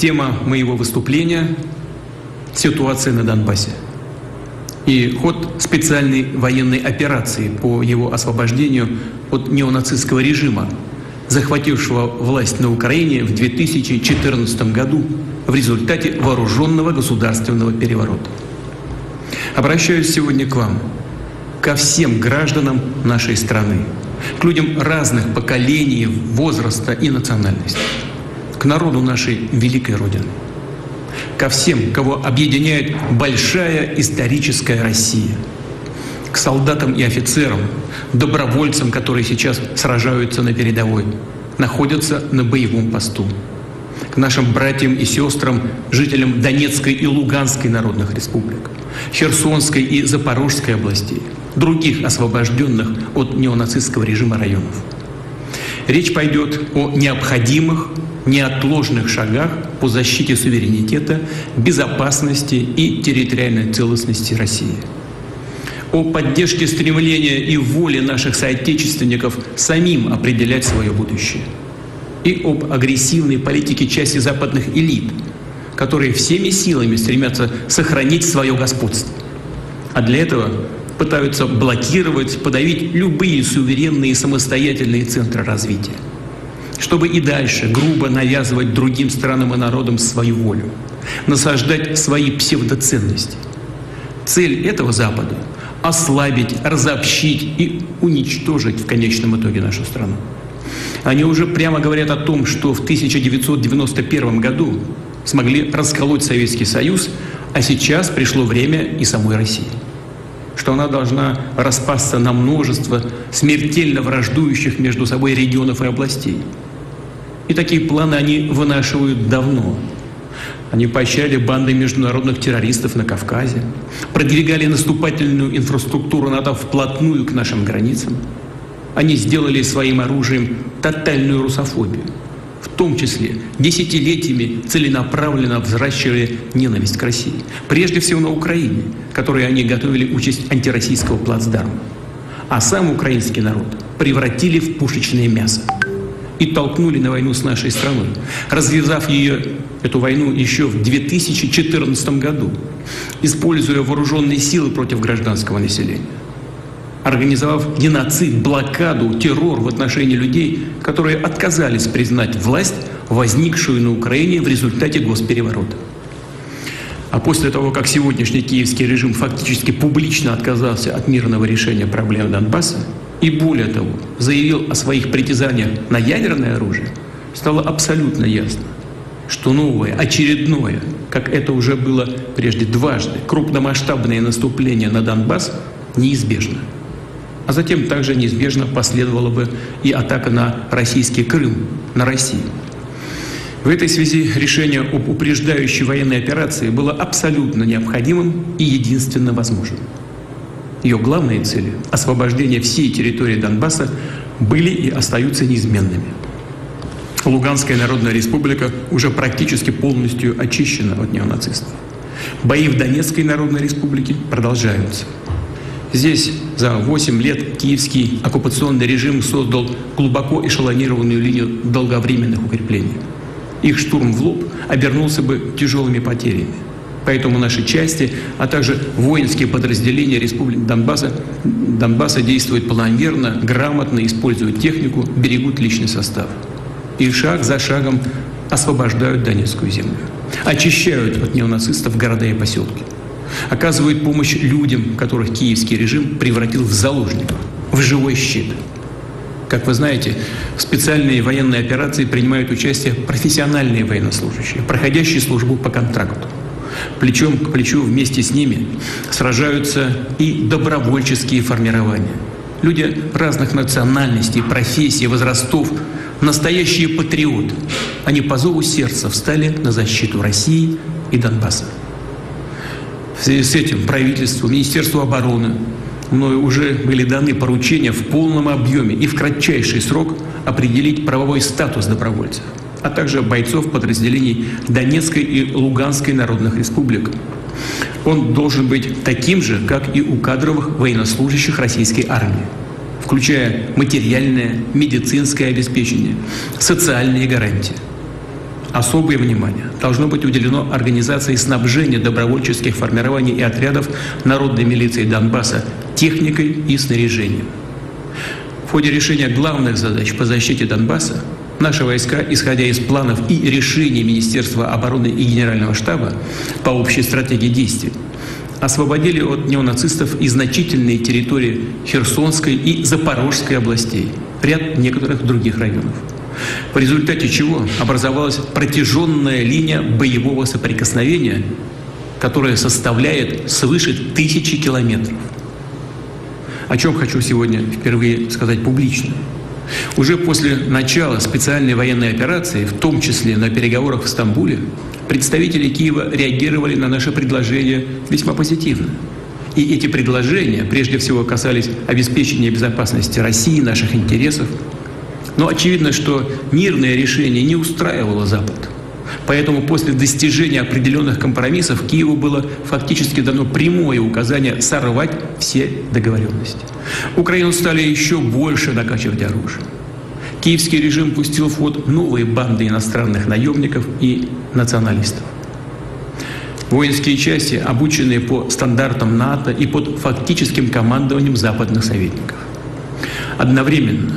Тема моего выступления – ситуация на Донбассе и ход специальной военной операции по его освобождению от неонацистского режима, захватившего власть на Украине в 2014 году в результате вооруженного государственного переворота. Обращаюсь сегодня к вам – ко всем гражданам нашей страны, к людям разных поколений, возраста и национальности, к народу нашей великой Родины, ко всем, кого объединяет большая историческая Россия, к солдатам и офицерам, добровольцам, которые сейчас сражаются на передовой, находятся на боевом посту, к нашим братьям и сестрам, жителям Донецкой и Луганской народных республик, Херсонской и Запорожской областей – других освобожденных от неонацистского режима районов. Речь пойдет о необходимых, неотложных шагах по защите суверенитета, безопасности и территориальной целостности России. О поддержке стремления и воли наших соотечественников самим определять свое будущее. И об агрессивной политике части западных элит, которые всеми силами стремятся сохранить свое господство. А для этого пытаются блокировать, подавить любые суверенные и самостоятельные центры развития, чтобы и дальше грубо навязывать другим странам и народам свою волю, насаждать свои псевдоценности. Цель этого Запада – ослабить, разобщить и уничтожить в конечном итоге нашу страну. Они уже прямо говорят о том, что в 1991 году смогли расколоть Советский Союз, а сейчас пришло время и самой России что она должна распасться на множество смертельно враждующих между собой регионов и областей. И такие планы они вынашивают давно. Они поощряли банды международных террористов на Кавказе, продвигали наступательную инфраструктуру НАТО вплотную к нашим границам. Они сделали своим оружием тотальную русофобию – в том числе десятилетиями целенаправленно взращивали ненависть к России. Прежде всего на Украине, которой они готовили участь антироссийского плацдарма. А сам украинский народ превратили в пушечное мясо и толкнули на войну с нашей страной, развязав ее, эту войну еще в 2014 году, используя вооруженные силы против гражданского населения организовав геноцид, блокаду, террор в отношении людей, которые отказались признать власть, возникшую на Украине в результате госпереворота. А после того, как сегодняшний киевский режим фактически публично отказался от мирного решения проблем Донбасса и более того, заявил о своих притязаниях на ядерное оружие, стало абсолютно ясно, что новое, очередное, как это уже было прежде дважды, крупномасштабное наступление на Донбасс неизбежно – а затем также неизбежно последовала бы и атака на российский Крым, на Россию. В этой связи решение об упреждающей военной операции было абсолютно необходимым и единственно возможным. Ее главные цели – освобождение всей территории Донбасса – были и остаются неизменными. Луганская Народная Республика уже практически полностью очищена от неонацистов. Бои в Донецкой Народной Республике продолжаются – Здесь за 8 лет киевский оккупационный режим создал глубоко эшелонированную линию долговременных укреплений. Их штурм в лоб обернулся бы тяжелыми потерями. Поэтому наши части, а также воинские подразделения Республики Донбасса, Донбасса действуют планомерно, грамотно, используют технику, берегут личный состав. И шаг за шагом освобождают Донецкую землю. Очищают от неонацистов города и поселки оказывают помощь людям, которых киевский режим превратил в заложников, в живой щит. Как вы знаете, в специальные военные операции принимают участие профессиональные военнослужащие, проходящие службу по контракту. Плечом к плечу вместе с ними сражаются и добровольческие формирования. Люди разных национальностей, профессий, возрастов настоящие патриоты, они по зову сердца встали на защиту России и Донбасса. В связи с этим правительству, Министерству обороны мною уже были даны поручения в полном объеме и в кратчайший срок определить правовой статус добровольцев, а также бойцов подразделений Донецкой и Луганской народных республик. Он должен быть таким же, как и у кадровых военнослужащих российской армии включая материальное, медицинское обеспечение, социальные гарантии. Особое внимание должно быть уделено организации снабжения добровольческих формирований и отрядов народной милиции Донбасса техникой и снаряжением. В ходе решения главных задач по защите Донбасса наши войска, исходя из планов и решений Министерства обороны и Генерального штаба по общей стратегии действий, освободили от неонацистов и значительные территории Херсонской и Запорожской областей, ряд некоторых других районов. В результате чего образовалась протяженная линия боевого соприкосновения, которая составляет свыше тысячи километров. О чем хочу сегодня впервые сказать публично. Уже после начала специальной военной операции, в том числе на переговорах в Стамбуле, представители Киева реагировали на наше предложение весьма позитивно. И эти предложения прежде всего касались обеспечения безопасности России, наших интересов. Но очевидно, что мирное решение не устраивало Запад. Поэтому после достижения определенных компромиссов Киеву было фактически дано прямое указание сорвать все договоренности. Украину стали еще больше накачивать оружием. Киевский режим пустил в ход новые банды иностранных наемников и националистов. Воинские части, обученные по стандартам НАТО и под фактическим командованием западных советников. Одновременно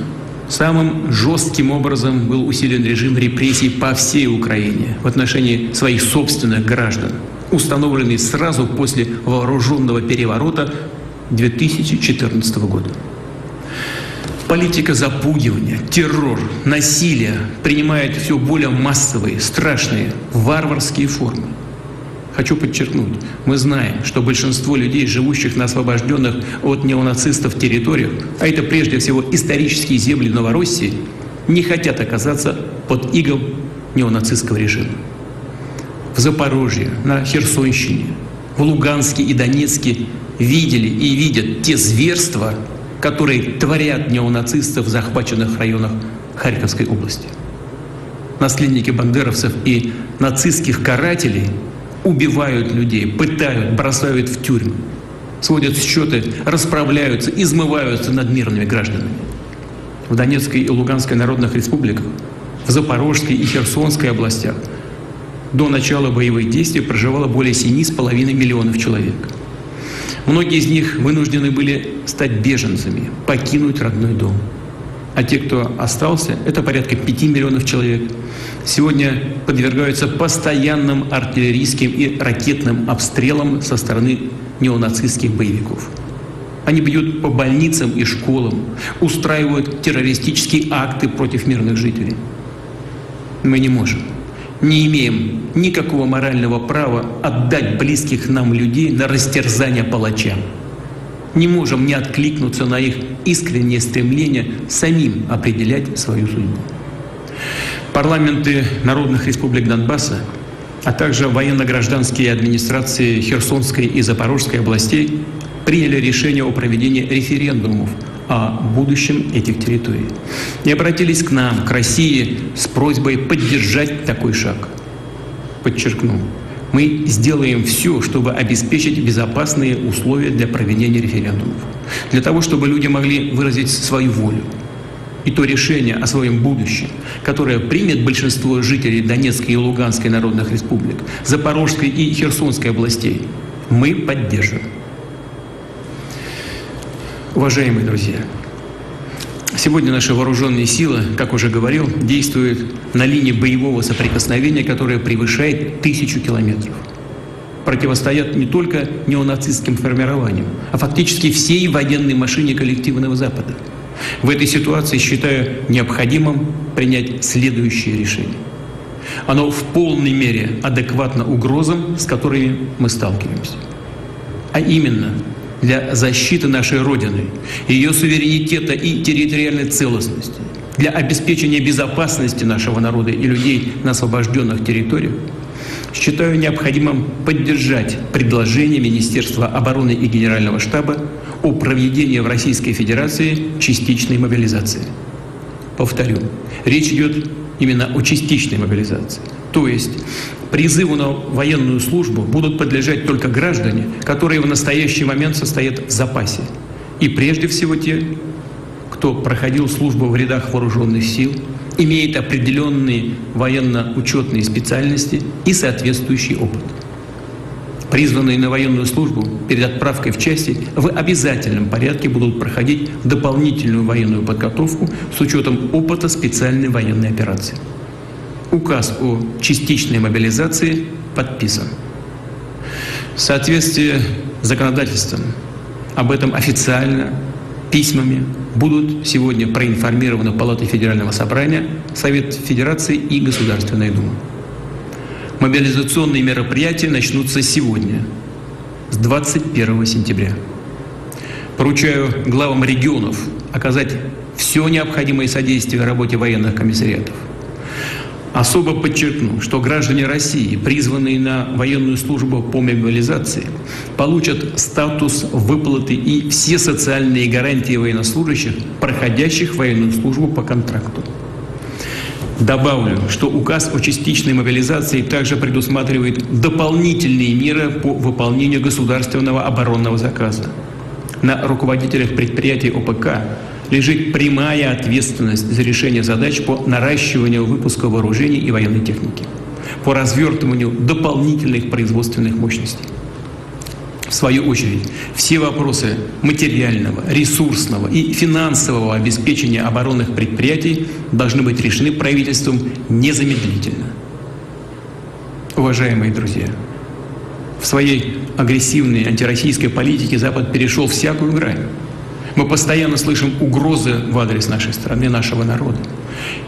самым жестким образом был усилен режим репрессий по всей Украине в отношении своих собственных граждан, установленный сразу после вооруженного переворота 2014 года. Политика запугивания, террор, насилие принимает все более массовые, страшные, варварские формы. Хочу подчеркнуть, мы знаем, что большинство людей, живущих на освобожденных от неонацистов территориях, а это прежде всего исторические земли Новороссии, не хотят оказаться под игом неонацистского режима. В Запорожье, на Херсонщине, в Луганске и Донецке видели и видят те зверства, которые творят неонацисты в захваченных районах Харьковской области. Наследники бандеровцев и нацистских карателей убивают людей, пытают, бросают в тюрьмы, сводят счеты, расправляются, измываются над мирными гражданами. В Донецкой и Луганской народных республиках, в Запорожской и Херсонской областях до начала боевых действий проживало более 7,5 миллионов человек – Многие из них вынуждены были стать беженцами, покинуть родной дом. А те, кто остался, это порядка 5 миллионов человек, сегодня подвергаются постоянным артиллерийским и ракетным обстрелам со стороны неонацистских боевиков. Они бьют по больницам и школам, устраивают террористические акты против мирных жителей. Мы не можем не имеем никакого морального права отдать близких нам людей на растерзание палачам. Не можем не откликнуться на их искреннее стремление самим определять свою судьбу. Парламенты народных республик Донбасса, а также военно-гражданские администрации Херсонской и Запорожской областей приняли решение о проведении референдумов о будущем этих территорий. И обратились к нам, к России, с просьбой поддержать такой шаг. Подчеркну, мы сделаем все, чтобы обеспечить безопасные условия для проведения референдумов. Для того, чтобы люди могли выразить свою волю. И то решение о своем будущем, которое примет большинство жителей Донецкой и Луганской народных республик, Запорожской и Херсонской областей, мы поддержим. Уважаемые друзья, сегодня наши вооруженные силы, как уже говорил, действуют на линии боевого соприкосновения, которая превышает тысячу километров. Противостоят не только неонацистским формированиям, а фактически всей военной машине коллективного Запада. В этой ситуации считаю необходимым принять следующее решение. Оно в полной мере адекватно угрозам, с которыми мы сталкиваемся. А именно – для защиты нашей Родины, ее суверенитета и территориальной целостности, для обеспечения безопасности нашего народа и людей на освобожденных территориях, считаю необходимым поддержать предложение Министерства обороны и Генерального штаба о проведении в Российской Федерации частичной мобилизации. Повторю, речь идет именно о частичной мобилизации. То есть призыву на военную службу будут подлежать только граждане, которые в настоящий момент состоят в запасе. И прежде всего те, кто проходил службу в рядах вооруженных сил, имеет определенные военно-учетные специальности и соответствующий опыт. Призванные на военную службу перед отправкой в части в обязательном порядке будут проходить дополнительную военную подготовку с учетом опыта специальной военной операции. Указ о частичной мобилизации подписан. В соответствии с законодательством об этом официально письмами будут сегодня проинформированы Палатой Федерального собрания, Совет Федерации и Государственная Дума. Мобилизационные мероприятия начнутся сегодня, с 21 сентября. Поручаю главам регионов оказать все необходимое содействие работе военных комиссариатов – Особо подчеркну, что граждане России, призванные на военную службу по мобилизации, получат статус выплаты и все социальные гарантии военнослужащих, проходящих военную службу по контракту. Добавлю, что указ о частичной мобилизации также предусматривает дополнительные меры по выполнению государственного оборонного заказа. На руководителях предприятий ОПК лежит прямая ответственность за решение задач по наращиванию выпуска вооружений и военной техники, по развертыванию дополнительных производственных мощностей. В свою очередь, все вопросы материального, ресурсного и финансового обеспечения оборонных предприятий должны быть решены правительством незамедлительно. Уважаемые друзья, в своей агрессивной антироссийской политике Запад перешел всякую грань. Мы постоянно слышим угрозы в адрес нашей страны, нашего народа.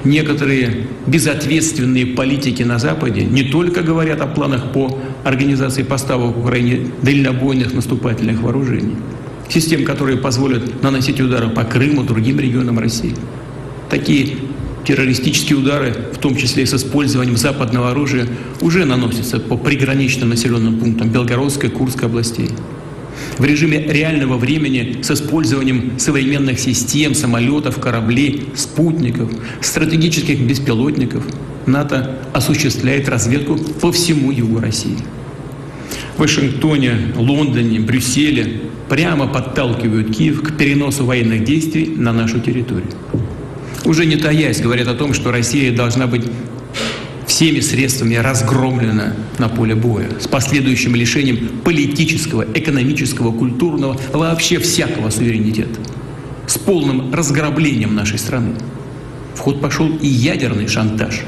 Некоторые безответственные политики на Западе не только говорят о планах по организации поставок в Украине дальнобойных наступательных вооружений, систем, которые позволят наносить удары по Крыму, другим регионам России. Такие террористические удары, в том числе и с использованием западного оружия, уже наносятся по приграничным населенным пунктам Белгородской, Курской областей в режиме реального времени с использованием современных систем, самолетов, кораблей, спутников, стратегических беспилотников, НАТО осуществляет разведку по всему югу России. В Вашингтоне, Лондоне, Брюсселе прямо подталкивают Киев к переносу военных действий на нашу территорию. Уже не таясь, говорят о том, что Россия должна быть всеми средствами разгромлена на поле боя, с последующим лишением политического, экономического, культурного, вообще всякого суверенитета, с полным разграблением нашей страны. В ход пошел и ядерный шантаж.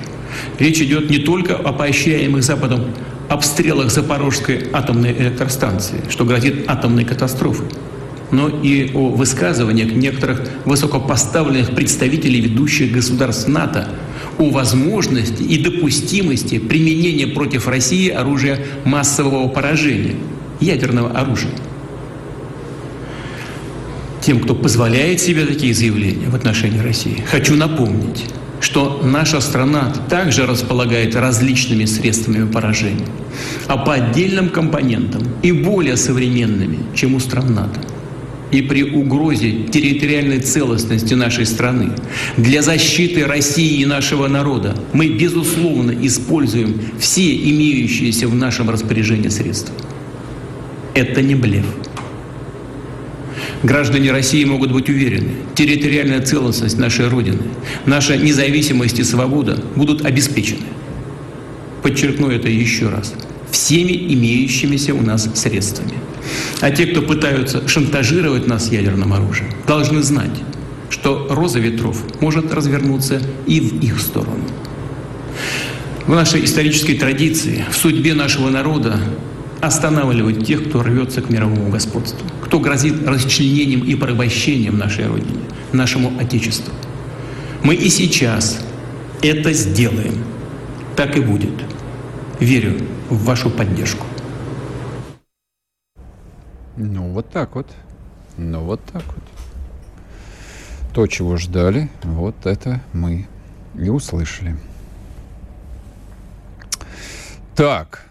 Речь идет не только о поощряемых Западом обстрелах Запорожской атомной электростанции, что грозит атомной катастрофой, но и о высказываниях некоторых высокопоставленных представителей ведущих государств НАТО о возможности и допустимости применения против России оружия массового поражения, ядерного оружия. Тем, кто позволяет себе такие заявления в отношении России, хочу напомнить, что наша страна также располагает различными средствами поражения, а по отдельным компонентам и более современными, чем у стран НАТО и при угрозе территориальной целостности нашей страны, для защиты России и нашего народа мы, безусловно, используем все имеющиеся в нашем распоряжении средства. Это не блеф. Граждане России могут быть уверены, территориальная целостность нашей Родины, наша независимость и свобода будут обеспечены. Подчеркну это еще раз. Всеми имеющимися у нас средствами. А те, кто пытаются шантажировать нас ядерным оружием, должны знать, что роза ветров может развернуться и в их сторону. В нашей исторической традиции, в судьбе нашего народа останавливать тех, кто рвется к мировому господству, кто грозит расчленением и порабощением нашей Родине, нашему Отечеству. Мы и сейчас это сделаем. Так и будет. Верю в вашу поддержку. Ну, вот так вот. Ну, вот так вот. То, чего ждали, вот это мы и услышали. Так,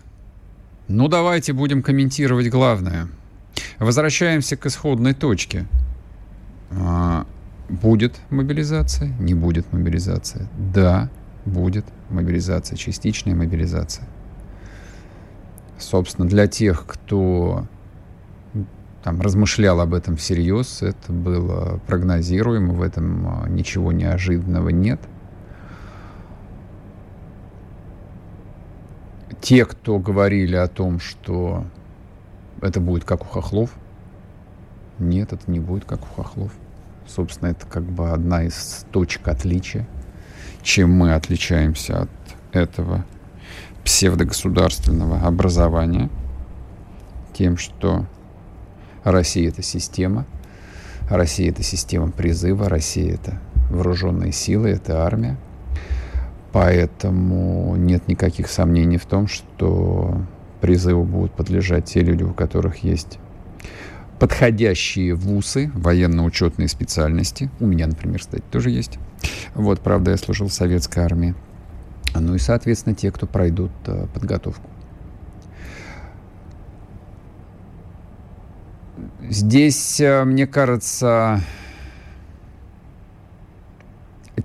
ну давайте будем комментировать главное. Возвращаемся к исходной точке. А, будет мобилизация, не будет мобилизация. Да, будет мобилизация, частичная мобилизация. Собственно, для тех, кто там, размышлял об этом всерьез, это было прогнозируемо, в этом а, ничего неожиданного нет. Те, кто говорили о том, что это будет как у хохлов, нет, это не будет как у хохлов. Собственно, это как бы одна из точек отличия, чем мы отличаемся от этого псевдогосударственного образования, тем, что Россия — это система, Россия — это система призыва, Россия — это вооруженные силы, это армия. Поэтому нет никаких сомнений в том, что призыву будут подлежать те люди, у которых есть подходящие вузы, военно-учетные специальности. У меня, например, кстати, тоже есть. Вот, правда, я служил в советской армии. Ну и, соответственно, те, кто пройдут э, подготовку. Здесь, э, мне кажется,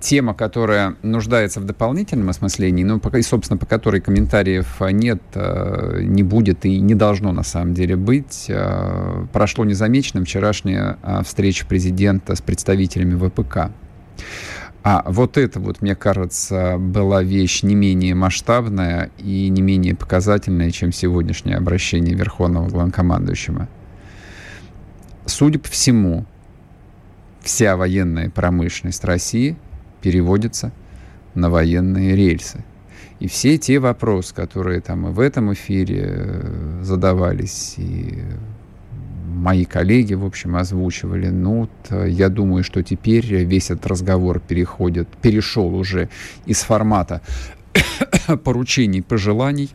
тема, которая нуждается в дополнительном осмыслении, ну, и, собственно, по которой комментариев нет, э, не будет и не должно на самом деле быть. Э, прошло незамеченным вчерашняя встреча президента с представителями ВПК. А вот это вот, мне кажется, была вещь не менее масштабная и не менее показательная, чем сегодняшнее обращение Верховного Главнокомандующего судя по всему, вся военная промышленность России переводится на военные рельсы. И все те вопросы, которые там и в этом эфире э, задавались, и мои коллеги, в общем, озвучивали, ну, э, я думаю, что теперь весь этот разговор переходит, перешел уже из формата поручений, пожеланий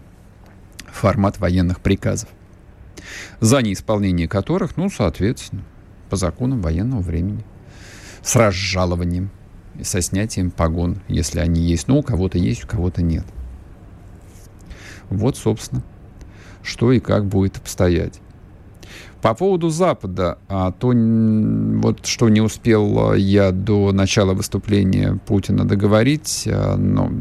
в формат военных приказов за неисполнение которых, ну, соответственно, по законам военного времени, с разжалованием и со снятием погон, если они есть. Ну, у кого-то есть, у кого-то нет. Вот, собственно, что и как будет обстоять. По поводу Запада, а то вот что не успел я до начала выступления Путина договорить, а, но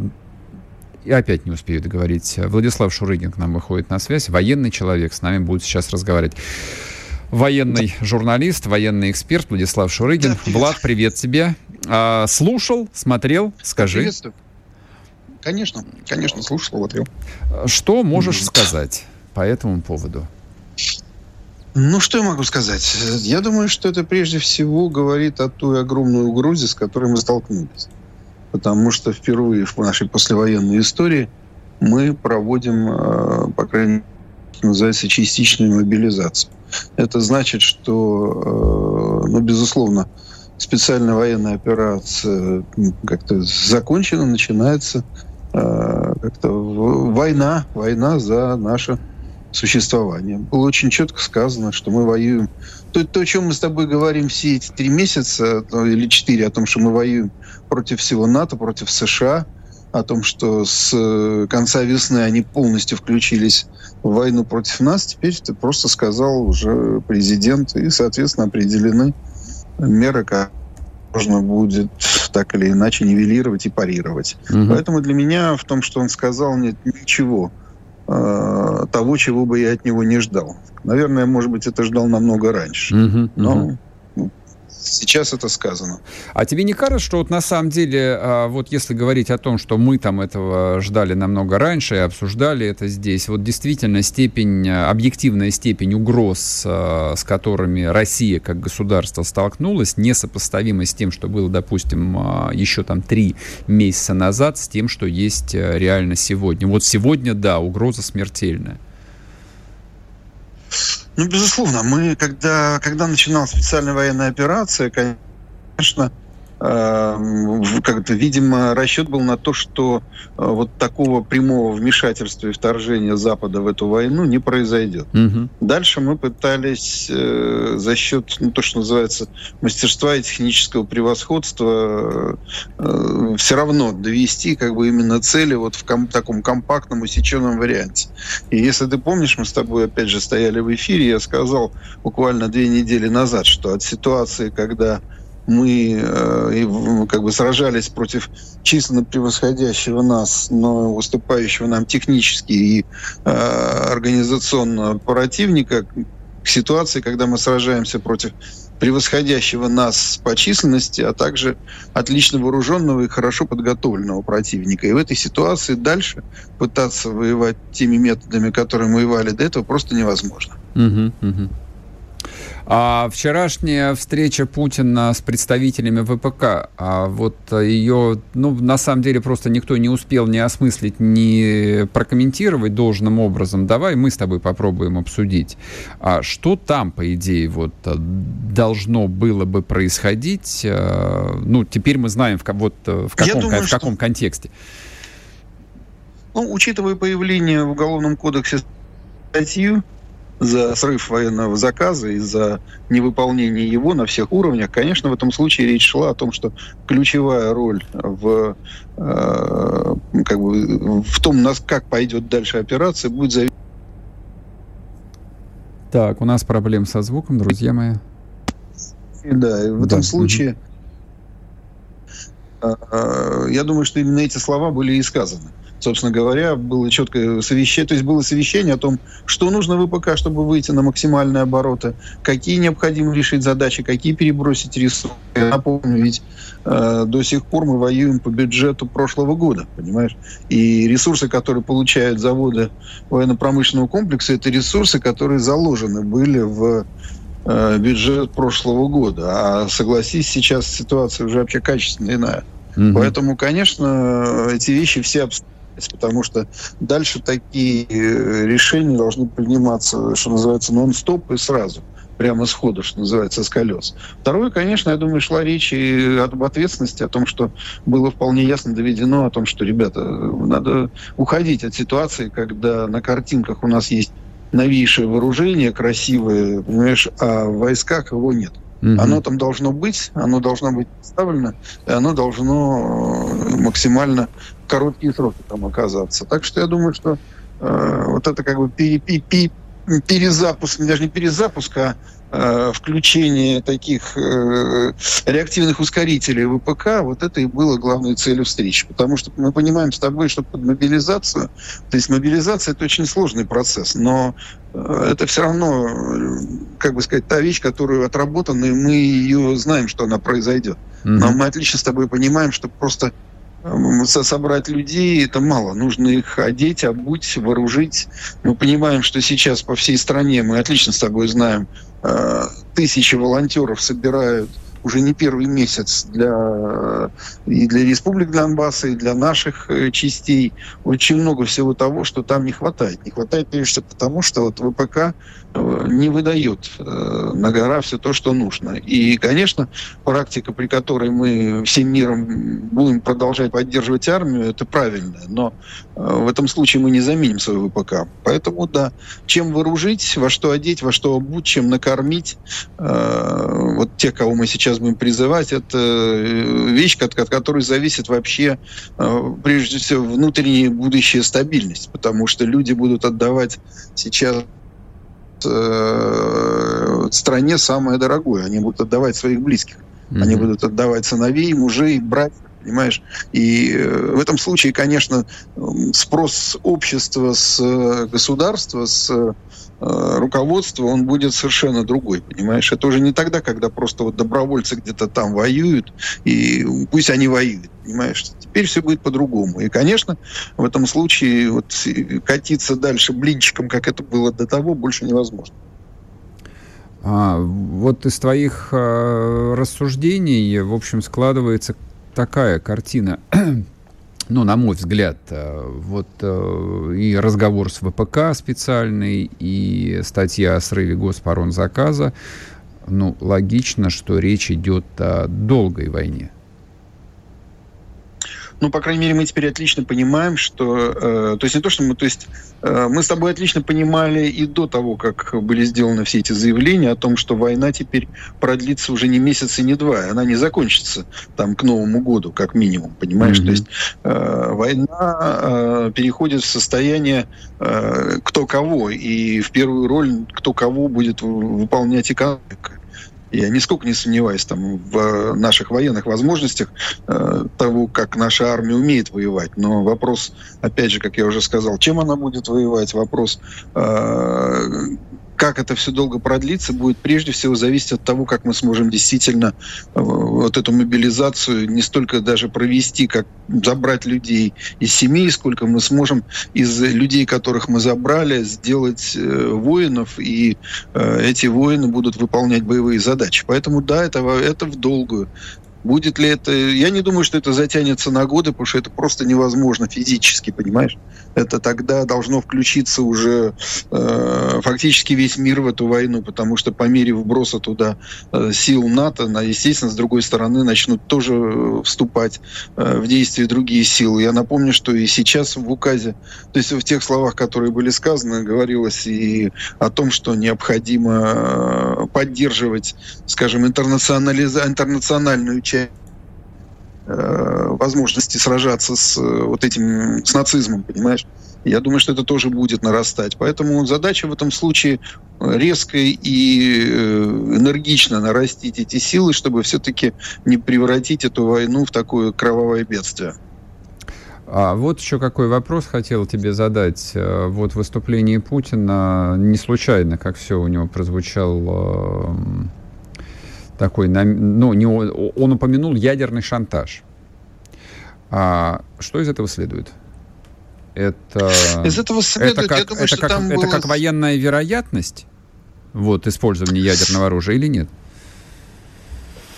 и опять не успею договорить. Владислав Шурыгин к нам выходит на связь. Военный человек с нами будет сейчас разговаривать. Военный журналист, военный эксперт Владислав Шурыгин. Да, привет. Влад, привет тебе. А, слушал, смотрел, скажи. Приветствую. Конечно, конечно, слушал, смотрел. Что можешь mm-hmm. сказать по этому поводу? Ну, что я могу сказать? Я думаю, что это прежде всего говорит о той огромной угрозе, с которой мы столкнулись потому что впервые в нашей послевоенной истории мы проводим, э, по крайней мере, называется частичную мобилизацию. Это значит, что, э, ну, безусловно, специальная военная операция как-то закончена, начинается э, как-то война, война за наше существования. Было очень четко сказано, что мы воюем. То, то, о чем мы с тобой говорим все эти три месяца ну, или четыре, о том, что мы воюем против всего НАТО, против США, о том, что с э, конца весны они полностью включились в войну против нас, теперь ты просто сказал уже президент, и, соответственно, определены меры, как можно будет так или иначе нивелировать и парировать. Угу. Поэтому для меня в том, что он сказал, нет ничего э, того, чего бы я от него не ждал. Наверное, может быть, это ждал намного раньше. Угу, Но угу. Сейчас это сказано. А тебе не кажется, что вот на самом деле, а, вот если говорить о том, что мы там этого ждали намного раньше и обсуждали это здесь, вот действительно степень, объективная степень угроз, а, с которыми Россия как государство столкнулась, несопоставима с тем, что было, допустим, а, еще там три месяца назад, с тем, что есть реально сегодня. Вот сегодня, да, угроза смертельная. Ну, безусловно, мы, когда, когда начиналась специальная военная операция, конечно, как-то, видимо, расчет был на то, что э, вот такого прямого вмешательства и вторжения Запада в эту войну не произойдет. Угу. Дальше мы пытались э, за счет, ну, то, что называется, мастерства и технического превосходства э, все равно довести как бы именно цели вот в ком- таком компактном усеченном варианте. И если ты помнишь, мы с тобой опять же стояли в эфире, я сказал буквально две недели назад, что от ситуации, когда мы э, как бы сражались против численно превосходящего нас, но выступающего нам технически и э, организационно противника, к ситуации, когда мы сражаемся против превосходящего нас по численности, а также отлично вооруженного и хорошо подготовленного противника. И в этой ситуации дальше пытаться воевать теми методами, которыми мы воевали до этого, просто невозможно. Угу, угу. А вчерашняя встреча Путина с представителями ВПК, а вот ее, ну, на самом деле просто никто не успел ни осмыслить, ни прокомментировать должным образом. Давай мы с тобой попробуем обсудить. А что там, по идее, вот должно было бы происходить? А, ну, теперь мы знаем, в, вот, в, каком, думаю, в каком что... контексте. Ну, учитывая появление в Уголовном кодексе статью, за срыв военного заказа и за невыполнение его на всех уровнях, конечно, в этом случае речь шла о том, что ключевая роль в, э, как бы, в том, нас, как пойдет дальше операция, будет зависеть. Так, у нас проблем со звуком, друзья мои. Да, и в да. этом случае э, я думаю, что именно эти слова были и сказаны собственно говоря, было четкое совещание, то есть было совещание о том, что нужно ВПК, чтобы выйти на максимальные обороты, какие необходимо решить задачи, какие перебросить ресурсы. Я напомню, ведь э, до сих пор мы воюем по бюджету прошлого года, понимаешь? И ресурсы, которые получают заводы военно-промышленного комплекса, это ресурсы, которые заложены были в э, бюджет прошлого года. А согласись, сейчас ситуация уже вообще качественно иная. Угу. Поэтому, конечно, эти вещи все обстоятельства потому что дальше такие э, решения должны приниматься, что называется, нон-стоп и сразу прямо сходу, что называется, с колес. Второе, конечно, я думаю, шла речь и об ответственности, о том, что было вполне ясно доведено, о том, что, ребята, надо уходить от ситуации, когда на картинках у нас есть новейшее вооружение, красивое, понимаешь, а в войсках его нет. Угу. Оно там должно быть, оно должно быть представлено, и оно должно э, максимально короткие сроки там оказаться. Так что я думаю, что э, вот это как бы пи пи пи перезапуск, даже не перезапуск, а э, включение таких э, реактивных ускорителей ВПК, вот это и было главной целью встречи. Потому что мы понимаем с тобой, что под мобилизацию, то есть мобилизация это очень сложный процесс, но э, это все равно, э, как бы сказать, та вещь, которую отработана, и мы ее знаем, что она произойдет. Но мы отлично с тобой понимаем, что просто собрать людей, это мало. Нужно их одеть, обуть, вооружить. Мы понимаем, что сейчас по всей стране, мы отлично с тобой знаем, э, тысячи волонтеров собирают уже не первый месяц для, и для республик Донбасса, и для наших э, частей. Очень много всего того, что там не хватает. Не хватает прежде всего потому, что вот ВПК э, не выдает э, на гора все то, что нужно. И, конечно, практика, при которой мы всем миром будем продолжать поддерживать армию, это правильно. Но в этом случае мы не заменим свой ВПК. Поэтому, да, чем вооружить, во что одеть, во что обуть, чем накормить. Вот те, кого мы сейчас будем призывать, это э, вещь, от, от которой зависит вообще, э, прежде всего, внутренняя будущая стабильность, потому что люди будут отдавать сейчас э, стране самое дорогое. Они будут отдавать своих близких. Mm-hmm. Они будут отдавать сыновей, мужей, братьев, понимаешь? И в этом случае, конечно, спрос общества с государства, с Э, руководство, он будет совершенно другой, понимаешь? Это уже не тогда, когда просто вот добровольцы где-то там воюют, и пусть они воюют, понимаешь? Теперь все будет по-другому. И, конечно, в этом случае вот катиться дальше блинчиком, как это было до того, больше невозможно. А, вот из твоих э, рассуждений, в общем, складывается такая картина ну, на мой взгляд, э, вот э, и разговор с ВПК специальный, и статья о срыве госпоронзаказа, ну, логично, что речь идет о долгой войне. Ну, по крайней мере, мы теперь отлично понимаем, что... Э, то есть не то, что мы... То есть э, мы с тобой отлично понимали и до того, как были сделаны все эти заявления о том, что война теперь продлится уже не месяц и не два. Она не закончится там к Новому году, как минимум, понимаешь? Mm-hmm. То есть э, война э, переходит в состояние э, кто кого. И в первую роль кто кого будет выполнять экономика. Я нисколько не сомневаюсь там, в наших военных возможностях э, того, как наша армия умеет воевать. Но вопрос, опять же, как я уже сказал, чем она будет воевать, вопрос, э, как это все долго продлится, будет прежде всего зависеть от того, как мы сможем действительно э, вот эту мобилизацию не столько даже провести, как забрать людей из семей, сколько мы сможем из людей, которых мы забрали, сделать э, воинов, и э, эти воины будут выполнять боевые задачи. Поэтому да, это, это в долгую. Будет ли это... Я не думаю, что это затянется на годы, потому что это просто невозможно физически, понимаешь? Это тогда должно включиться уже э, фактически весь мир в эту войну, потому что по мере вброса туда э, сил НАТО, на, естественно, с другой стороны начнут тоже э, вступать э, в действие другие силы. Я напомню, что и сейчас в указе, то есть в тех словах, которые были сказаны, говорилось и о том, что необходимо э, поддерживать, скажем, интернационализ... интернациональную часть возможности сражаться с э, вот этим с нацизмом, понимаешь? Я думаю, что это тоже будет нарастать. Поэтому задача в этом случае резко и э, энергично нарастить эти силы, чтобы все-таки не превратить эту войну в такое кровавое бедствие. А вот еще какой вопрос хотел тебе задать. Вот выступление Путина не случайно, как все у него прозвучал такой, ну, не, он упомянул ядерный шантаж. А что из этого следует? Это, из этого следует, это как, думаю, это, как, это было... как военная вероятность вот, использования ядерного оружия или нет?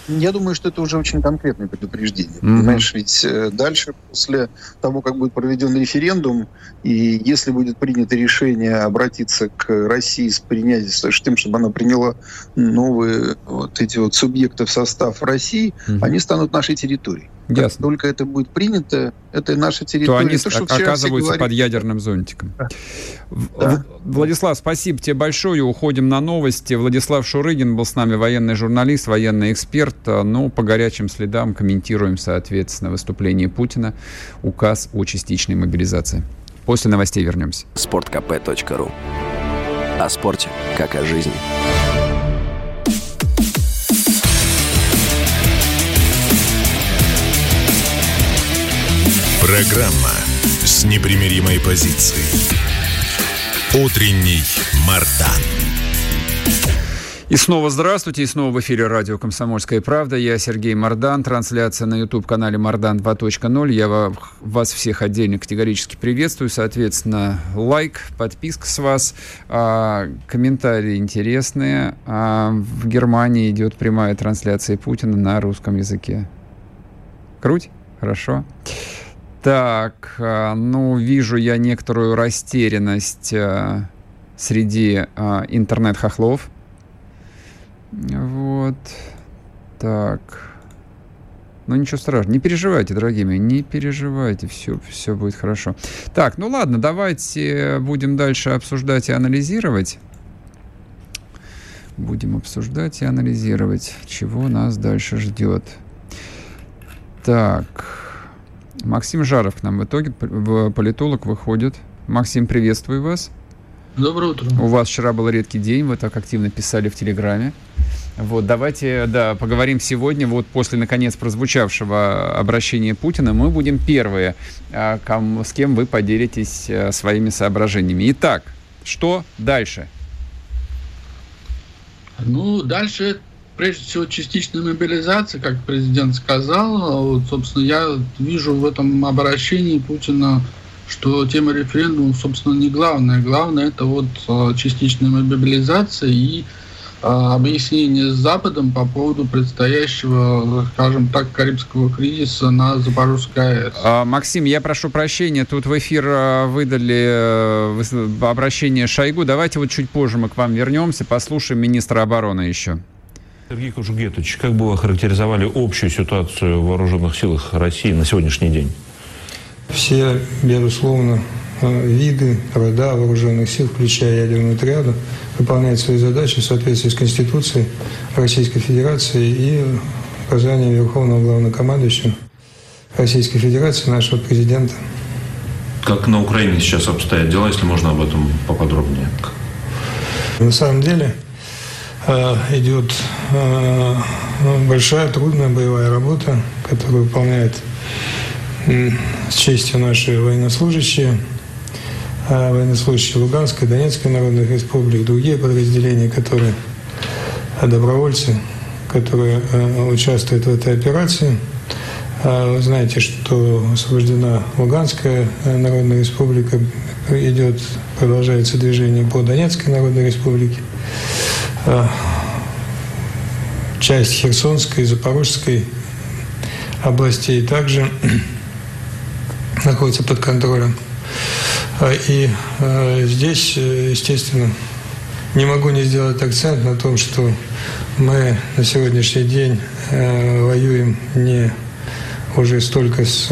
Я думаю, что это уже очень конкретное предупреждение. Mm-hmm. Понимаешь, ведь э, дальше, после того, как будет проведен референдум, и если будет принято решение обратиться к России с принятием, с тем, чтобы она приняла новые вот эти вот субъекты в состав России, mm-hmm. они станут нашей территорией. Ясно. Как только это будет принято, это наша территория. То они то, что оказываются под ядерным зонтиком. Да. Владислав, спасибо тебе большое. Уходим на новости. Владислав Шурыгин был с нами, военный журналист, военный эксперт. Ну, по горячим следам комментируем, соответственно, выступление Путина, указ о частичной мобилизации. После новостей вернемся. sportkp.ru О спорте, как о жизни. Программа с непримиримой позицией. Утренний Мардан. И снова здравствуйте, и снова в эфире радио «Комсомольская правда». Я Сергей Мордан, трансляция на YouTube-канале «Мордан 2.0». Я вас всех отдельно категорически приветствую. Соответственно, лайк, подписка с вас, а, комментарии интересные. А, в Германии идет прямая трансляция Путина на русском языке. Круть? Хорошо. Так, а, ну, вижу я некоторую растерянность а, среди а, интернет-хохлов. Вот. Так. Ну, ничего страшного. Не переживайте, дорогие мои, не переживайте. Все, все будет хорошо. Так, ну ладно, давайте будем дальше обсуждать и анализировать. Будем обсуждать и анализировать, чего нас дальше ждет. Так. Максим Жаров к нам в итоге, политолог, выходит. Максим, приветствую вас. Доброе утро. У вас вчера был редкий день, вы так активно писали в Телеграме. Вот, давайте, да, поговорим сегодня, вот после, наконец, прозвучавшего обращения Путина, мы будем первые, а, кому, с кем вы поделитесь а, своими соображениями. Итак, что дальше? Ну, дальше прежде всего частичная мобилизация, как президент сказал. Вот, собственно, я вижу в этом обращении Путина, что тема референдума, собственно, не главная. Главное это вот а, частичная мобилизация и а, объяснение с Западом по поводу предстоящего, скажем так, Карибского кризиса на Запорожской АЭС. А, Максим, я прошу прощения, тут в эфир выдали э, обращение Шойгу. Давайте вот чуть позже мы к вам вернемся, послушаем министра обороны еще. Сергей Кужугетович, как бы вы охарактеризовали общую ситуацию в вооруженных силах России на сегодняшний день? Все, безусловно, э, виды, рода вооруженных сил, включая ядерную триаду, выполняют свои задачи в соответствии с Конституцией Российской Федерации и указаниями Верховного Главнокомандующего Российской Федерации, нашего президента. Как на Украине сейчас обстоят дела, если можно об этом поподробнее? На самом деле идет э, большая, трудная боевая работа, которую выполняет с честью наши военнослужащие, а военнослужащие Луганской, Донецкой народных республик, другие подразделения, которые добровольцы, которые э, участвуют в этой операции. Вы знаете, что освобождена Луганская э, народная республика, идет, продолжается движение по Донецкой народной республике. Часть Херсонской, Запорожской областей также находится под контролем. А, и э, здесь, э, естественно, не могу не сделать акцент на том, что мы на сегодняшний день э, воюем не уже столько с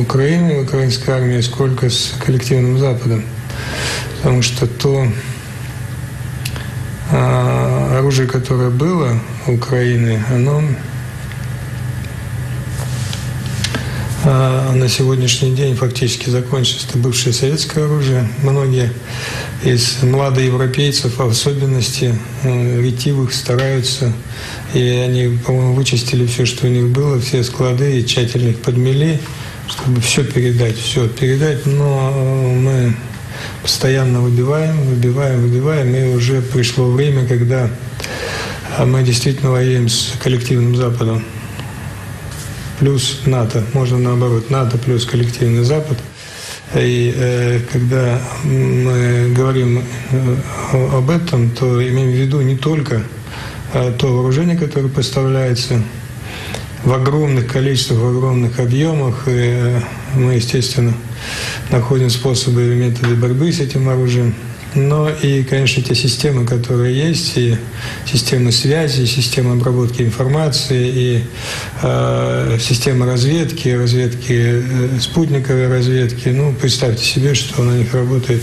Украиной, украинской армией, сколько с коллективным Западом. Потому что то оружие, которое было у Украины, оно А на сегодняшний день фактически закончилось. Это бывшее советское оружие. Многие из младоевропейцев, в особенности э, ретивых, стараются. И они, по-моему, вычистили все, что у них было, все склады и тщательно их подмели, чтобы все передать, все передать. Но э, мы постоянно выбиваем, выбиваем, выбиваем. И уже пришло время, когда мы действительно воюем с коллективным Западом плюс НАТО. Можно наоборот, НАТО плюс коллективный Запад. И э, когда мы говорим э, об этом, то имеем в виду не только э, то вооружение, которое поставляется в огромных количествах, в огромных объемах. И э, мы, естественно, находим способы и методы борьбы с этим оружием – но и, конечно, те системы, которые есть, и системы связи, и системы обработки информации, и э, системы разведки, разведки, э, спутниковой разведки. Ну, представьте себе, что на них работает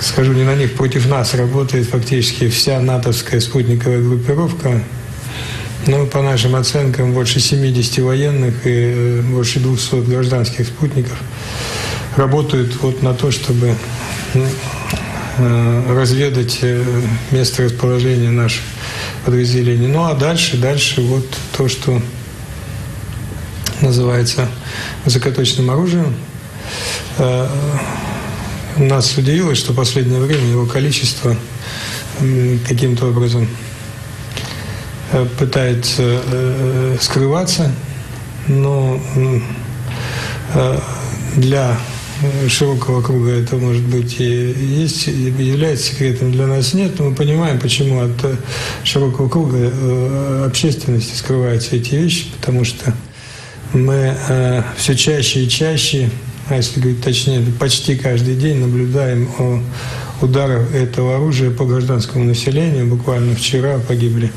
скажу не на них, против нас работает фактически вся натовская спутниковая группировка. Ну, по нашим оценкам, больше 70 военных и э, больше 200 гражданских спутников работают вот на то, чтобы Э, разведать э, место расположения наших подразделений. Ну а дальше, дальше вот то, что называется высокоточным оружием. Э, нас удивило, что в последнее время его количество каким-то образом пытается скрываться, но для широкого круга это может быть и есть, является секретом для нас нет, но мы понимаем, почему от э, широкого круга э, общественности скрываются эти вещи, потому что мы э, все чаще и чаще, а если говорить точнее, почти каждый день наблюдаем о ударах этого оружия по гражданскому населению. Буквально вчера погибли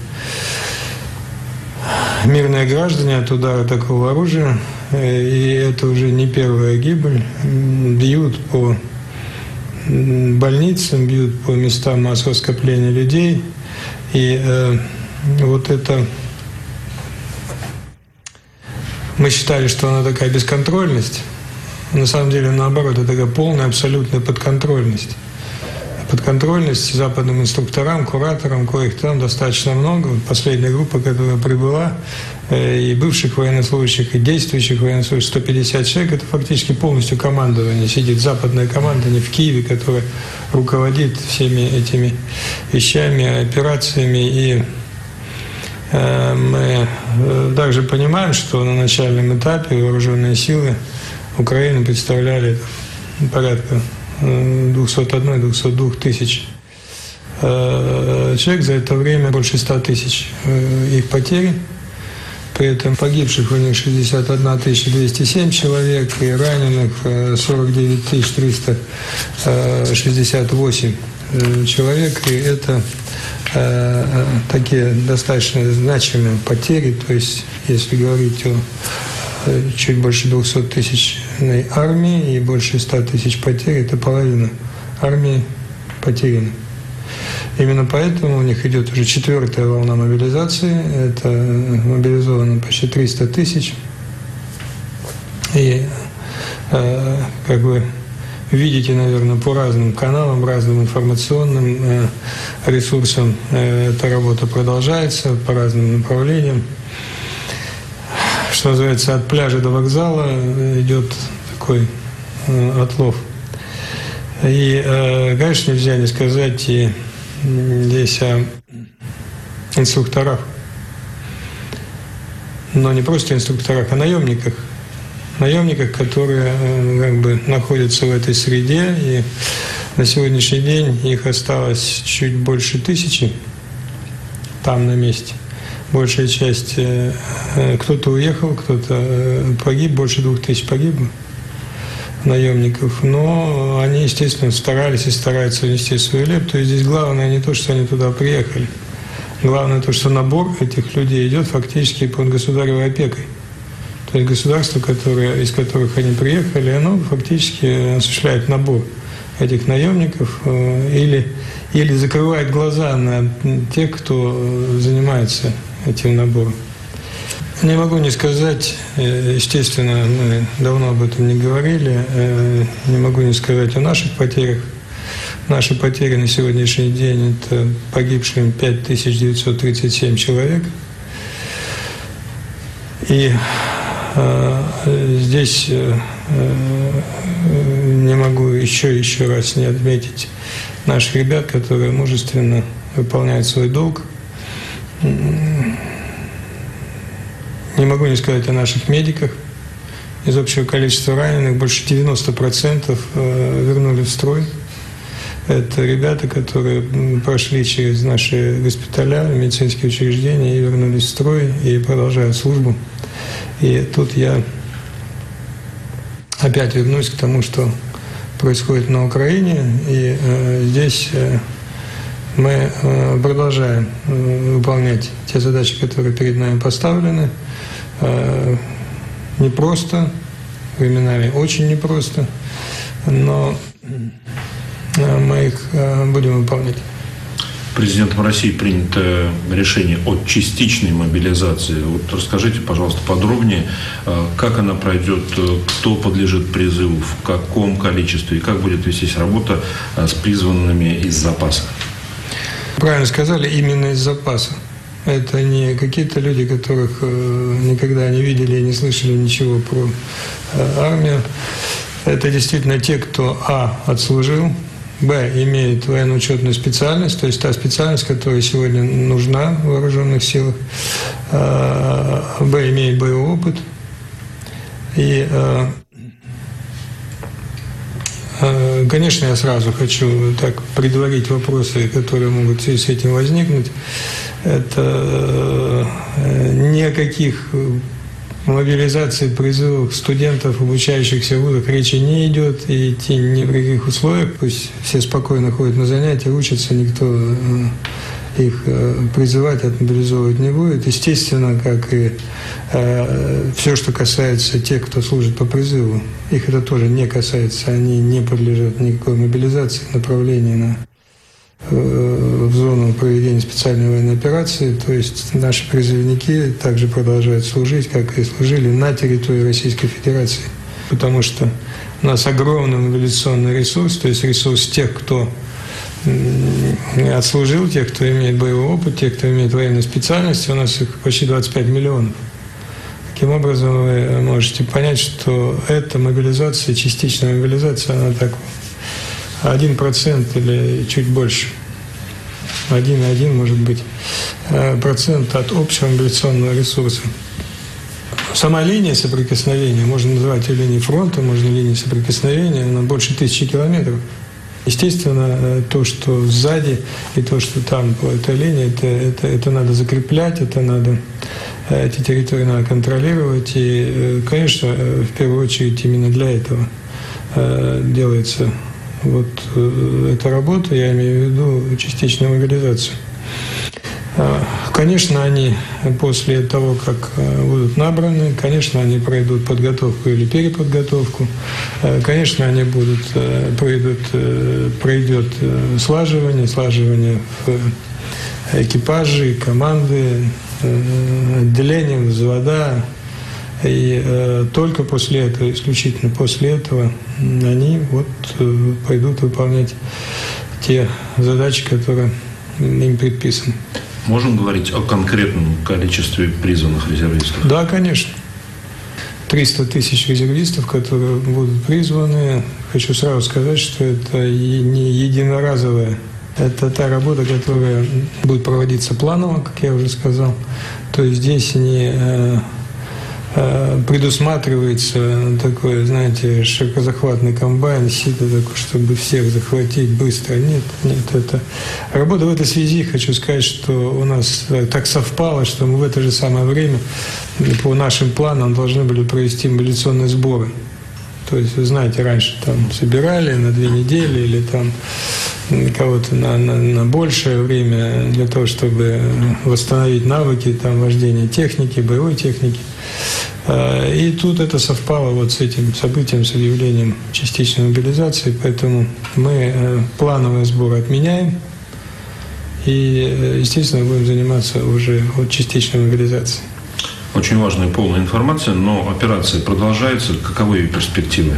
мирные граждане от удара такого оружия. Э, и это уже не первая гибель. Бьют по больницам, бьют по местам массового скопления людей. И э, вот это... Мы считали, что она такая бесконтрольность. На самом деле, наоборот, это такая полная, абсолютная подконтрольность подконтрольность западным инструкторам, кураторам, коих там достаточно много. Последняя группа, которая прибыла, и бывших военнослужащих, и действующих военнослужащих, 150 человек, это фактически полностью командование. Сидит западная команда, не в Киеве, которая руководит всеми этими вещами, операциями. И э, мы э, также понимаем, что на начальном этапе вооруженные силы Украины представляли порядка 201-202 тысяч э, человек. За это время больше 100 тысяч э, их потери. При этом погибших у них 61 207 человек и раненых 49 э, 368 человек. И это такие достаточно значимые потери. То есть, если говорить о чуть больше 200 тысяч государственной армии и больше 100 тысяч потерь – это половина армии потеряна. Именно поэтому у них идет уже четвертая волна мобилизации. Это мобилизовано почти 300 тысяч. И э, как бы видите, наверное, по разным каналам, разным информационным э, ресурсам э, эта работа продолжается по разным направлениям. Что называется, от пляжа до вокзала идет такой э, отлов. И, э, конечно, нельзя не сказать и здесь о инструкторах. Но не просто инструкторах, а наемниках. Наемниках, которые э, как бы находятся в этой среде, и на сегодняшний день их осталось чуть больше тысячи там на месте. Большая часть, э, э, кто-то уехал, кто-то погиб, больше двух тысяч погибло наемников, но они, естественно, старались и стараются внести свою лепту. И здесь главное не то, что они туда приехали. Главное то, что набор этих людей идет фактически под государевой опекой. То есть государство, которое, из которых они приехали, оно фактически осуществляет набор этих наемников э, или, или закрывает глаза на тех, кто занимается этим набором. Не могу не сказать, э, естественно, мы давно об этом не говорили, э, не могу не сказать о наших потерях. Наши потери на сегодняшний день – это погибшим 5937 человек. И э, здесь э, не могу еще еще раз не отметить наших ребят, которые мужественно выполняют свой долг. Не могу не сказать о наших медиках. Из общего количества раненых больше 90% э, вернули в строй. Это ребята, которые прошли через наши госпиталя, медицинские учреждения и вернулись в строй и продолжают службу. И тут я опять вернусь к тому, что происходит на Украине. И э, здесь э, мы э, продолжаем э, выполнять те задачи, которые перед нами поставлены. Э, непросто, временами очень непросто, но э, мы их э, будем выполнять. Президентом России принято решение о частичной мобилизации. Вот расскажите, пожалуйста, подробнее, как она пройдет, кто подлежит призыву, в каком количестве и как будет вестись работа с призванными из запаса. Правильно сказали, именно из запаса. Это не какие-то люди, которых э, никогда не видели и не слышали ничего про э, армию. Это действительно те, кто, а, отслужил, б, имеет военно-учетную специальность, то есть та специальность, которая сегодня нужна в вооруженных силах, э, б, имеет боевой опыт, и Конечно, я сразу хочу так предварить вопросы, которые могут с этим возникнуть. Это э, ни о каких мобилизации призывов студентов, обучающихся в вузах, речи не идет, и идти ни в каких условиях. Пусть все спокойно ходят на занятия, учатся, никто э, их э, призывать, отмобилизовывать не будет. Естественно, как и э, все, что касается тех, кто служит по призыву, их это тоже не касается, они не подлежат никакой мобилизации, направления на в зону проведения специальной военной операции. То есть наши призывники также продолжают служить, как и служили на территории Российской Федерации. Потому что у нас огромный мобилизационный ресурс, то есть ресурс тех, кто отслужил, тех, кто имеет боевой опыт, тех, кто имеет военную специальность, у нас их почти 25 миллионов. Таким образом, вы можете понять, что эта мобилизация, частичная мобилизация, она так один процент или чуть больше, один один может быть, э, процент от общего мобилизационного ресурса. Сама линия соприкосновения, можно называть ее линией фронта, можно линией соприкосновения, она больше тысячи километров. Естественно, э, то, что сзади и то, что там по этой линии, это, это, это надо закреплять, это надо э, эти территории надо контролировать. И, конечно, в первую очередь именно для этого делается вот э, эта работа, я имею в виду частичную мобилизацию. Э, конечно, они после того, как э, будут набраны, конечно, они пройдут подготовку или переподготовку, э, конечно, они будут, пройдут, пройдет слаживание, слаживание в экипаже, команды, отделения, взвода, и э, только после этого, исключительно после этого, они вот э, пойдут выполнять те задачи, которые им предписаны. Можем говорить о конкретном количестве призванных резервистов? Да, конечно. 300 тысяч резервистов, которые будут призваны. Хочу сразу сказать, что это не единоразовая это та работа, которая будет проводиться планово, как я уже сказал. То есть здесь не э, предусматривается такой, знаете, широкозахватный комбайн, сито такой, чтобы всех захватить быстро. Нет, нет, это... Работа в этой связи, хочу сказать, что у нас так совпало, что мы в это же самое время по нашим планам должны были провести мобилизационные сборы. То есть, вы знаете, раньше там собирали на две недели или там кого-то на, на, на большее время для того, чтобы восстановить навыки там, вождения техники, боевой техники. А, и тут это совпало вот с этим событием, с объявлением частичной мобилизации, поэтому мы э, плановый сбор отменяем и, э, естественно, будем заниматься уже от частичной мобилизации. Очень важная полная информация, но операция продолжается. Каковы ее перспективы?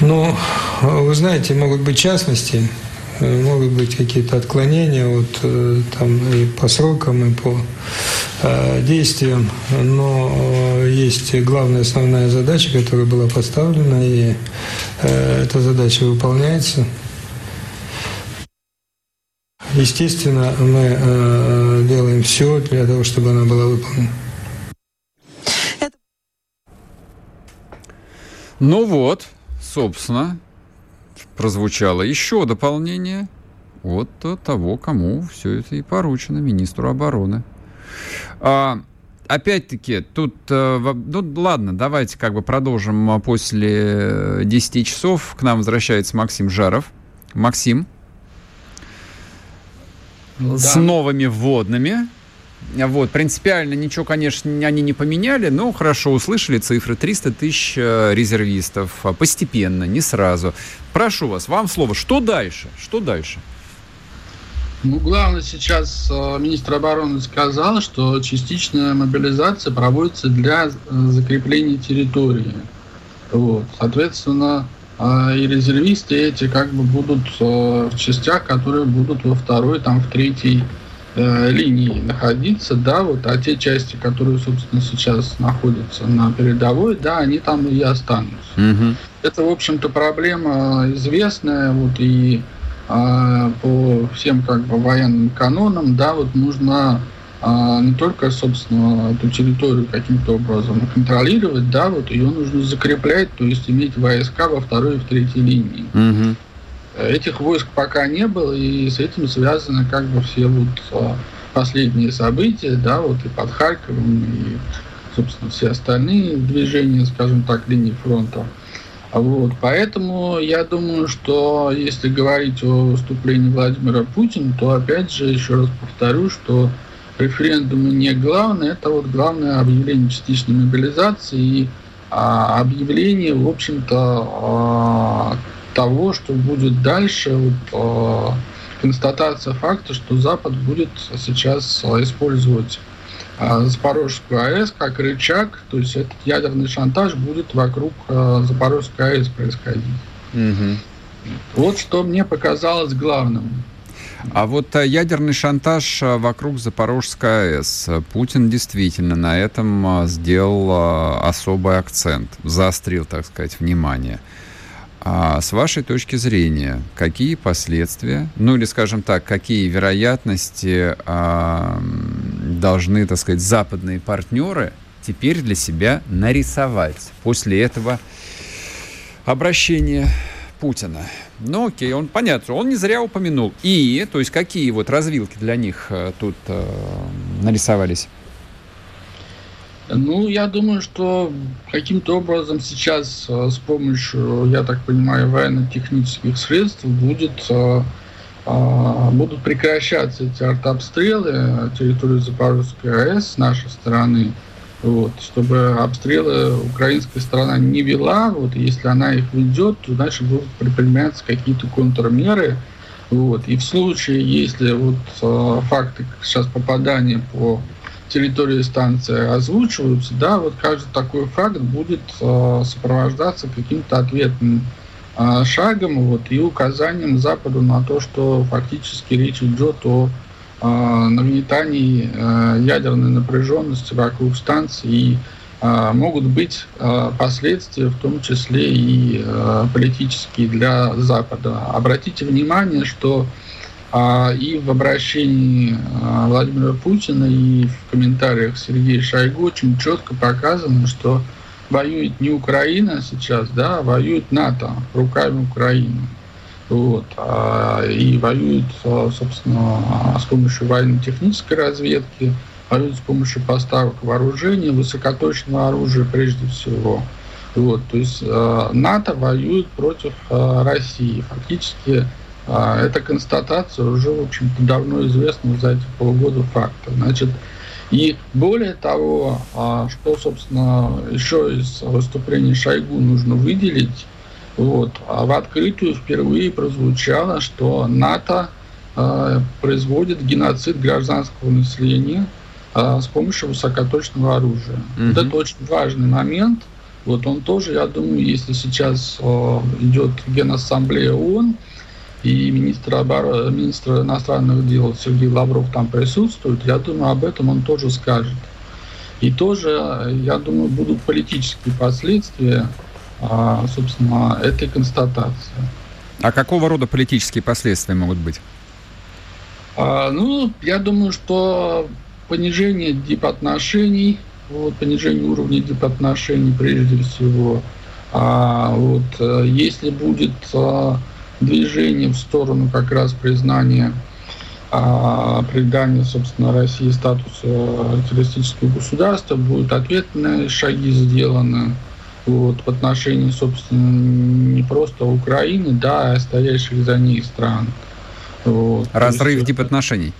Ну, вы знаете, могут быть частности, э, могут быть какие-то отклонения вот, э, там, и по срокам, и по э, действиям, но э, есть главная основная задача, которая была поставлена, и э, эта задача выполняется. Естественно, мы э, делаем все для того, чтобы она была выполнена. Ну вот, собственно, прозвучало еще дополнение от того, кому все это и поручено, министру обороны. А, опять-таки, тут, э, ну ладно, давайте как бы продолжим после 10 часов. К нам возвращается Максим Жаров. Максим. Да. С новыми вводными. Вот, принципиально ничего, конечно, они не поменяли, но хорошо услышали цифры. 300 тысяч э, резервистов. А, постепенно, не сразу. Прошу вас, вам слово. Что дальше? Что дальше? Ну, главное, сейчас э, министр обороны сказал, что частичная мобилизация проводится для э, закрепления территории. Вот. Соответственно, и резервисты эти как бы будут в частях, которые будут во второй, там, в третьей э, линии находиться, да, вот, а те части, которые, собственно, сейчас находятся на передовой, да, они там и останутся. Угу. Это, в общем-то, проблема известная, вот, и э, по всем, как бы, военным канонам, да, вот, нужно э, не только, собственно, эту территорию каким-то образом контролировать, да, вот, ее нужно закреплять, то есть иметь войска во второй и в третьей линии. Угу. Этих войск пока не было, и с этим связаны как бы все вот а, последние события, да, вот и под Харьковом, и, собственно, все остальные движения, скажем так, линии фронта. Вот, поэтому я думаю, что если говорить о выступлении Владимира Путина, то опять же еще раз повторю, что референдумы не главное, это вот главное объявление частичной мобилизации и а, объявление, в общем-то, а, того, что будет дальше, вот, э, констатация факта, что Запад будет сейчас э, использовать э, Запорожскую АЭС как рычаг, то есть этот ядерный шантаж будет вокруг э, Запорожской АЭС происходить. Угу. Вот что мне показалось главным. А вот ядерный шантаж вокруг Запорожской АЭС. Путин действительно на этом сделал особый акцент, заострил, так сказать, внимание. А с вашей точки зрения, какие последствия, ну или, скажем так, какие вероятности а, должны, так сказать, западные партнеры теперь для себя нарисовать после этого обращения Путина? Ну, окей, он понятно, он не зря упомянул. И, то есть, какие вот развилки для них э, тут э, нарисовались? Ну, я думаю, что каким-то образом сейчас э, с помощью, я так понимаю, военно-технических средств будет э, будут прекращаться эти артобстрелы территории Запорожской АЭС с нашей стороны, вот, чтобы обстрелы украинская сторона не вела, вот, если она их ведет, то значит будут предприниматься какие-то контрмеры, вот, и в случае, если вот факты сейчас попадания по территории станции озвучиваются, да, вот каждый такой факт будет э, сопровождаться каким-то ответным э, шагом вот, и указанием Западу на то, что фактически речь идет о э, нагнетании э, ядерной напряженности вокруг станции и э, могут быть э, последствия, в том числе и э, политические для Запада. Обратите внимание, что а, и в обращении а, Владимира Путина, и в комментариях Сергея Шойгу очень четко показано, что воюет не Украина сейчас, да, а воюет НАТО руками Украины. Вот. И воюет, собственно, с помощью военно-технической разведки, воюет с помощью поставок вооружения, высокоточного оружия прежде всего. Вот. То есть НАТО воюет против России. Фактически а, эта констатация уже, в общем-то, давно известна за эти полгода факта. Значит, и более того, а, что, собственно, еще из выступления Шойгу нужно выделить, вот, а в открытую впервые прозвучало, что НАТО э, производит геноцид гражданского населения с помощью высокоточного оружия. Mm-hmm. Вот это очень важный момент. Вот он тоже, я думаю, если сейчас э, идет Генассамблея ООН, и министр, обороны, министр иностранных дел Сергей Лавров там присутствует, я думаю, об этом он тоже скажет. И тоже, я думаю, будут политические последствия, а, собственно, этой констатации. А какого рода политические последствия могут быть? А, ну, я думаю, что понижение дипотношений, вот, понижение уровня дипотношений прежде всего. А, вот, э, если будет а, движение в сторону как раз признания а, придания, собственно, России статуса террористического государства, будут ответные шаги сделаны вот, в отношении, собственно, не просто Украины, да, а стоящих за ней стран. Вот. Разрыв дипотношений.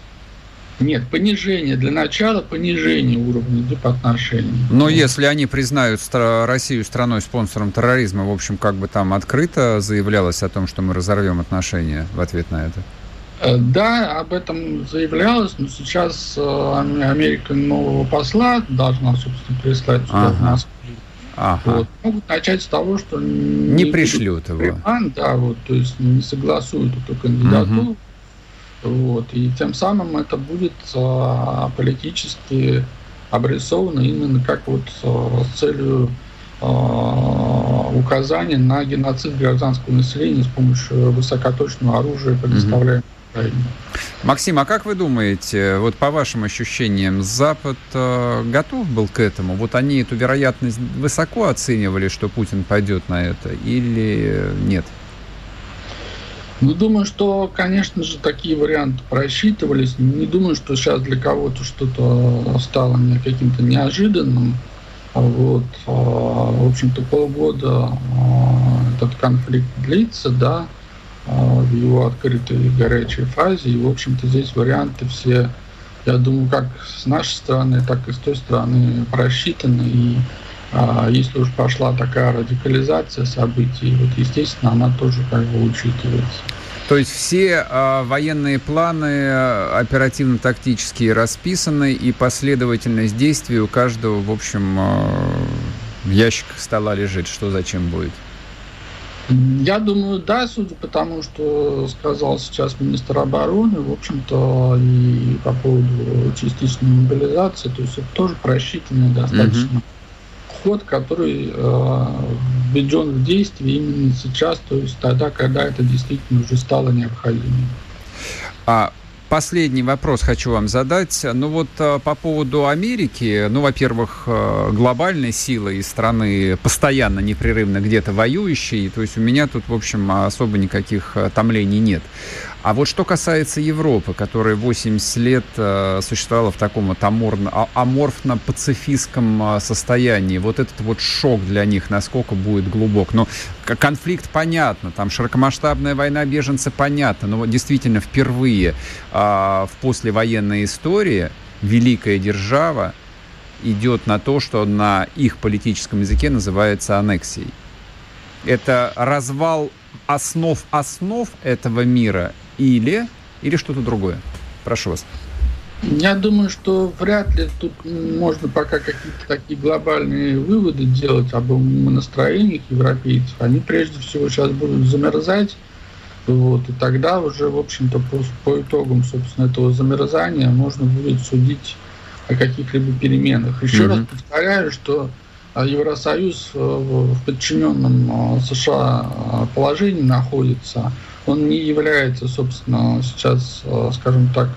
Нет, понижение. Для начала понижение уровня дипотношений. Но если они признают Россию страной-спонсором терроризма, в общем, как бы там открыто заявлялось о том, что мы разорвем отношения в ответ на это? Э, да, об этом заявлялось, но сейчас э, Америка нового посла должна, собственно, прислать сюда ага. в Москву. Ага. Вот. Могут начать с того, что не, не пришлют его. Приман, да, вот, то есть не согласуют эту кандидатуру. Угу. Вот. И тем самым это будет а, политически обрисовано именно как вот а, с целью а, указания на геноцид гражданского населения с помощью высокоточного оружия, предоставляемого Украине. Максим, а как вы думаете, вот по вашим ощущениям, Запад э, готов был к этому? Вот они эту вероятность высоко оценивали, что Путин пойдет на это, или нет? Ну, думаю, что, конечно же, такие варианты просчитывались. Не думаю, что сейчас для кого-то что-то стало каким-то неожиданным. А вот, а, в общем-то, полгода а, этот конфликт длится, да, в его открытой и горячей фазе. И, в общем-то, здесь варианты все, я думаю, как с нашей стороны, так и с той стороны просчитаны. И если уж пошла такая радикализация событий, вот, естественно, она тоже как бы учитывается. То есть все э, военные планы оперативно-тактические расписаны, и последовательность действий у каждого, в общем, э, в ящиках стола лежит, что зачем будет. Я думаю, да, судя по тому, что сказал сейчас министр обороны, в общем-то, и по поводу частичной мобилизации, то есть это тоже просчитанный достаточно угу ход, который э, введен в действие именно сейчас, то есть тогда, когда это действительно уже стало необходимым. А Последний вопрос хочу вам задать. Ну вот э, по поводу Америки, ну, во-первых, э, глобальной силы и страны постоянно, непрерывно где-то воюющей, то есть у меня тут, в общем, особо никаких э, томлений нет. А вот что касается Европы, которая 80 лет э, существовала в таком вот а, аморфно-пацифистском э, состоянии, вот этот вот шок для них, насколько будет глубок. Но конфликт понятно, там широкомасштабная война беженцы понятно, но вот действительно впервые а, в послевоенной истории великая держава идет на то, что на их политическом языке называется аннексией. Это развал основ основ этого мира или, или что-то другое? Прошу вас. Я думаю, что вряд ли тут можно пока какие-то такие глобальные выводы делать об настроениях европейцев. Они прежде всего сейчас будут замерзать, вот, и тогда уже, в общем-то, по, по итогам, собственно, этого замерзания можно будет судить о каких-либо переменах. Еще mm-hmm. раз повторяю, что а, Евросоюз э, в подчиненном э, США э, положении находится. Он не является, собственно, сейчас, скажем так,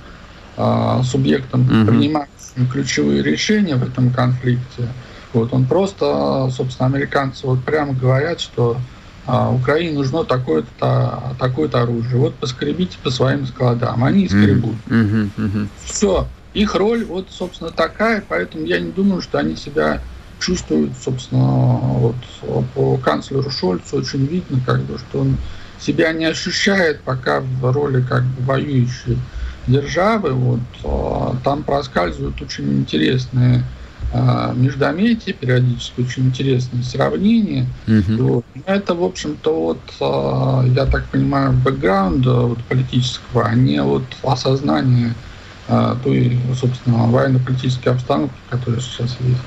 субъектом, mm-hmm. принимающим ключевые решения в этом конфликте. Вот он просто, собственно, американцы вот прямо говорят, что а, Украине нужно такое-то такое оружие. Вот поскребите по своим складам. Они скребут. Mm-hmm. Mm-hmm. Все. Их роль вот, собственно, такая, поэтому я не думаю, что они себя чувствуют, собственно, вот по канцлеру Шольцу очень видно, как бы, что он себя не ощущает пока в роли как бы воюющей державы. Вот, а, там проскальзывают очень интересные а, междометия, периодически очень интересные сравнения. Mm-hmm. Вот. Это, в общем-то, вот, а, я так понимаю, бэкграунд вот, политического, а не вот осознание той, собственно, военно-политической обстановки, которая сейчас есть.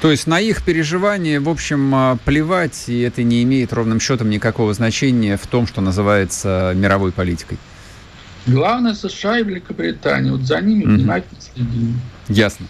То есть на их переживания, в общем, плевать, и это не имеет ровным счетом никакого значения в том, что называется мировой политикой. Главное США и Великобритания. Вот за ними mm-hmm. внимательно следим. Ясно.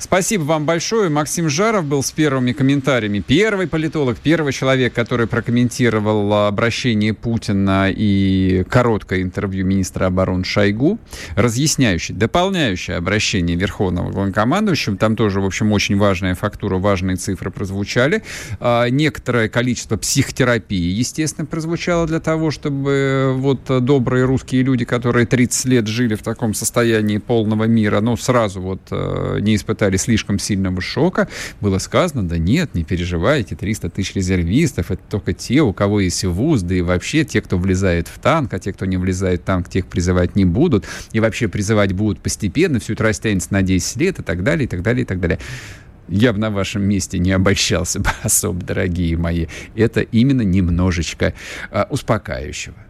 Спасибо вам большое. Максим Жаров был с первыми комментариями. Первый политолог, первый человек, который прокомментировал обращение Путина и короткое интервью министра обороны Шойгу, разъясняющий, дополняющее обращение Верховного главнокомандующего. Там тоже, в общем, очень важная фактура, важные цифры прозвучали. А, некоторое количество психотерапии, естественно, прозвучало для того, чтобы вот добрые русские люди, которые 30 лет жили в таком состоянии полного мира, ну, сразу вот э, не испытали ожидали слишком сильного шока, было сказано, да нет, не переживайте, 300 тысяч резервистов, это только те, у кого есть вуз, да и вообще те, кто влезает в танк, а те, кто не влезает в танк, тех призывать не будут, и вообще призывать будут постепенно, все это растянется на 10 лет и так далее, и так далее, и так далее. Я бы на вашем месте не обольщался бы особо, дорогие мои. Это именно немножечко а, успокаивающего.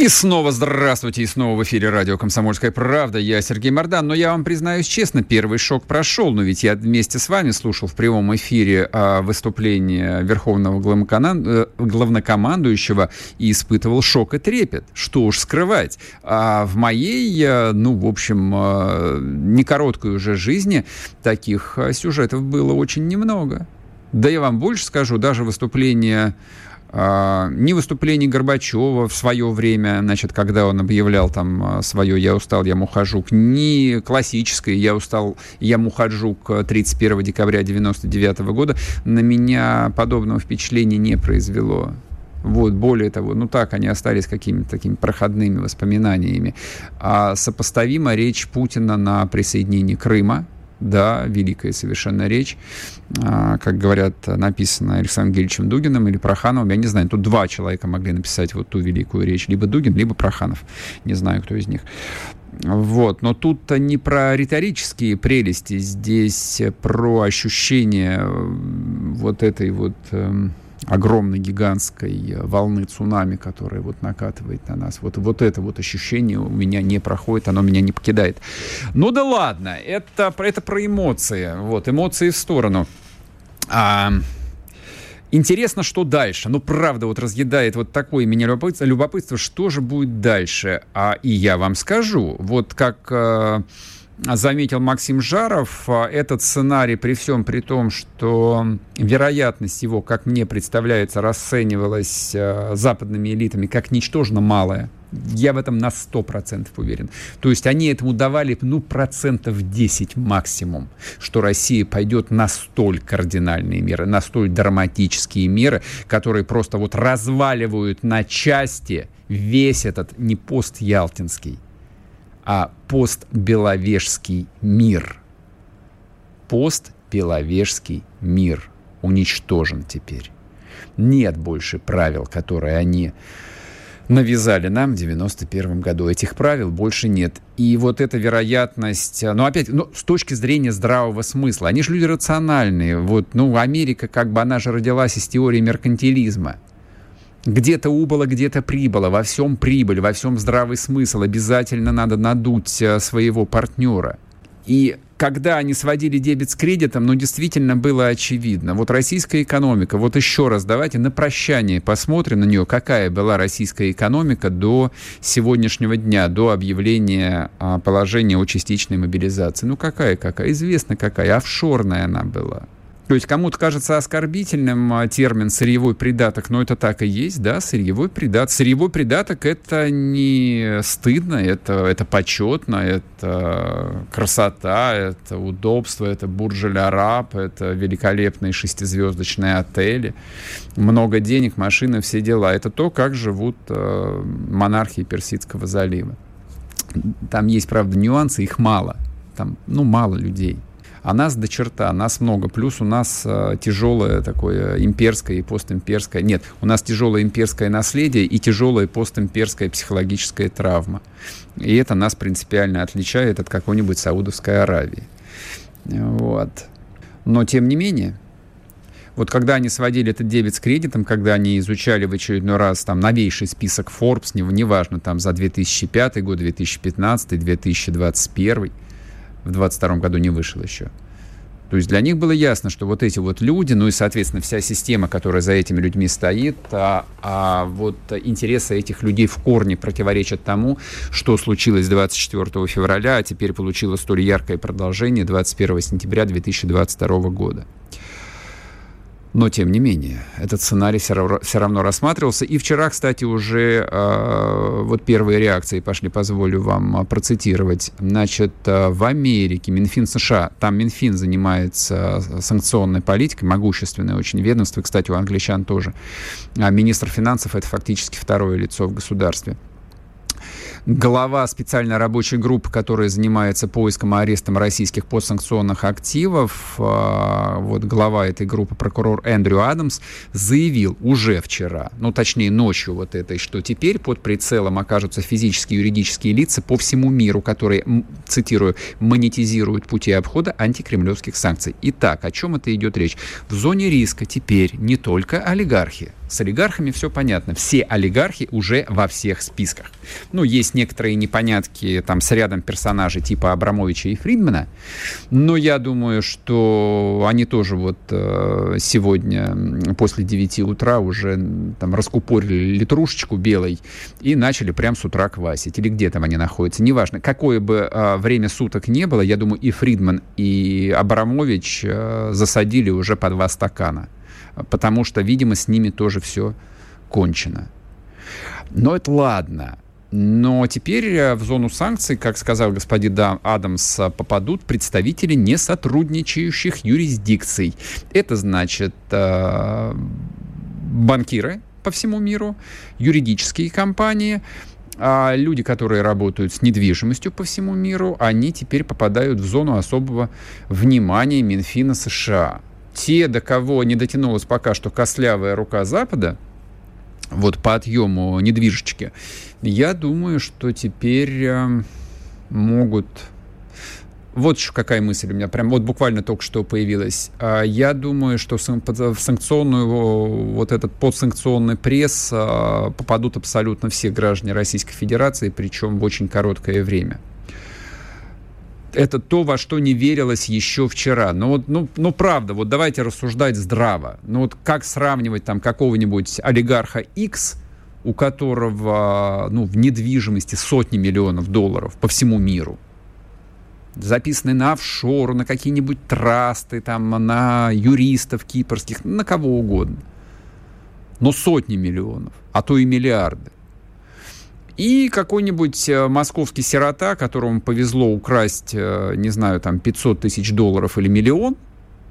И снова здравствуйте, и снова в эфире радио «Комсомольская правда». Я Сергей Мордан, но я вам признаюсь честно, первый шок прошел, но ведь я вместе с вами слушал в прямом эфире а, выступление Верховного э, главнокомандующего и испытывал шок и трепет. Что уж скрывать. А в моей, э, ну, в общем, э, не короткой уже жизни таких сюжетов было очень немного. Да я вам больше скажу, даже выступление ни выступлений Горбачева в свое время, значит, когда он объявлял там а, свое «я устал, я мухожук», ни классическое «я устал, я мухожук» 31 декабря 1999 года на меня подобного впечатления не произвело. Вот, более того, ну так, они остались какими-то такими проходными воспоминаниями. А сопоставима речь Путина на присоединение Крыма, да, великая совершенно речь, а, как говорят, написано Александром Гельевичем Дугиным или Прохановым, я не знаю, тут два человека могли написать вот ту великую речь, либо Дугин, либо Проханов, не знаю, кто из них. Вот. Но тут не про риторические прелести, здесь про ощущение вот этой вот эм, огромной гигантской волны цунами, которая вот накатывает на нас. Вот, вот это вот ощущение у меня не проходит, оно меня не покидает. Ну да ладно, это, это про эмоции. Вот, эмоции в сторону. А, Интересно, что дальше. Ну, правда, вот разъедает вот такое меня любопытство, любопытство что же будет дальше. А и я вам скажу, вот как э, заметил Максим Жаров, э, этот сценарий при всем при том, что вероятность его, как мне представляется, расценивалась э, западными элитами как ничтожно малая, я в этом на 100% уверен. То есть они этому давали, ну, процентов 10 максимум, что Россия пойдет на столь кардинальные меры, на столь драматические меры, которые просто вот разваливают на части весь этот не пост Ялтинский, а пост Беловежский мир. Пост Беловежский мир уничтожен теперь. Нет больше правил, которые они навязали нам в 91 году. Этих правил больше нет. И вот эта вероятность, ну, опять, ну, с точки зрения здравого смысла, они же люди рациональные. Вот, ну, Америка, как бы, она же родилась из теории меркантилизма. Где-то убыло, где-то прибыло, во всем прибыль, во всем здравый смысл. Обязательно надо надуть э, своего партнера. И когда они сводили дебет с кредитом, ну, действительно было очевидно. Вот российская экономика, вот еще раз давайте на прощание посмотрим на нее, какая была российская экономика до сегодняшнего дня, до объявления а, положения о частичной мобилизации. Ну, какая-какая? Известно какая. Офшорная она была. То есть кому-то кажется оскорбительным а, термин «сырьевой придаток», но это так и есть, да, сырьевой придаток. Сырьевой придаток — это не стыдно, это, это почетно, это красота, это удобство, это бурж-аль-араб, это великолепные шестизвездочные отели, много денег, машины, все дела. Это то, как живут э, монархии Персидского залива. Там есть, правда, нюансы, их мало. Там, ну, мало людей — а нас до черта, нас много. Плюс у нас э, тяжелое такое имперское и постимперское. Нет, у нас тяжелое имперское наследие и тяжелая постимперская психологическая травма. И это нас принципиально отличает от какой-нибудь Саудовской Аравии. Вот. Но тем не менее, вот когда они сводили этот дебет с кредитом, когда они изучали в очередной раз там новейший список Forbes, неважно, там за 2005 год, 2015, 2021, в 22 году не вышел еще. То есть для них было ясно, что вот эти вот люди, ну и, соответственно, вся система, которая за этими людьми стоит, а, а вот интересы этих людей в корне противоречат тому, что случилось 24 февраля, а теперь получило столь яркое продолжение 21 сентября 2022 года. Но, тем не менее, этот сценарий все равно, рассматривался. И вчера, кстати, уже э, вот первые реакции пошли, позволю вам а, процитировать. Значит, э, в Америке Минфин США, там Минфин занимается санкционной политикой, могущественное очень ведомство, кстати, у англичан тоже. А министр финансов — это фактически второе лицо в государстве глава специальной рабочей группы, которая занимается поиском и арестом российских постсанкционных активов, а, вот глава этой группы, прокурор Эндрю Адамс, заявил уже вчера, ну точнее ночью вот этой, что теперь под прицелом окажутся физические и юридические лица по всему миру, которые, цитирую, монетизируют пути обхода антикремлевских санкций. Итак, о чем это идет речь? В зоне риска теперь не только олигархи, с олигархами все понятно. Все олигархи уже во всех списках. Ну, есть некоторые непонятки там с рядом персонажей типа Абрамовича и Фридмана, но я думаю, что они тоже вот э, сегодня после 9 утра уже там раскупорили литрушечку белой и начали прям с утра квасить. Или где там они находятся, неважно. Какое бы э, время суток не было, я думаю, и Фридман, и Абрамович э, засадили уже по два стакана потому что, видимо, с ними тоже все кончено. Но это ладно. Но теперь э, в зону санкций, как сказал господин Адамс, попадут представители не сотрудничающих юрисдикций. Это значит э, банкиры по всему миру, юридические компании, а люди, которые работают с недвижимостью по всему миру, они теперь попадают в зону особого внимания Минфина США те, до кого не дотянулась пока что костлявая рука Запада, вот по отъему недвижечки, я думаю, что теперь э, могут... Вот еще какая мысль у меня, прям вот буквально только что появилась. А я думаю, что в санкционную, вот этот подсанкционный пресс э, попадут абсолютно все граждане Российской Федерации, причем в очень короткое время. Это то, во что не верилось еще вчера. Но вот, ну, ну, правда, вот давайте рассуждать здраво. Ну, вот как сравнивать там какого-нибудь олигарха X, у которого, ну, в недвижимости сотни миллионов долларов по всему миру, записаны на офшоры, на какие-нибудь трасты, там, на юристов кипрских, на кого угодно. Но сотни миллионов, а то и миллиарды. И какой-нибудь э, московский сирота, которому повезло украсть, э, не знаю, там 500 тысяч долларов или миллион,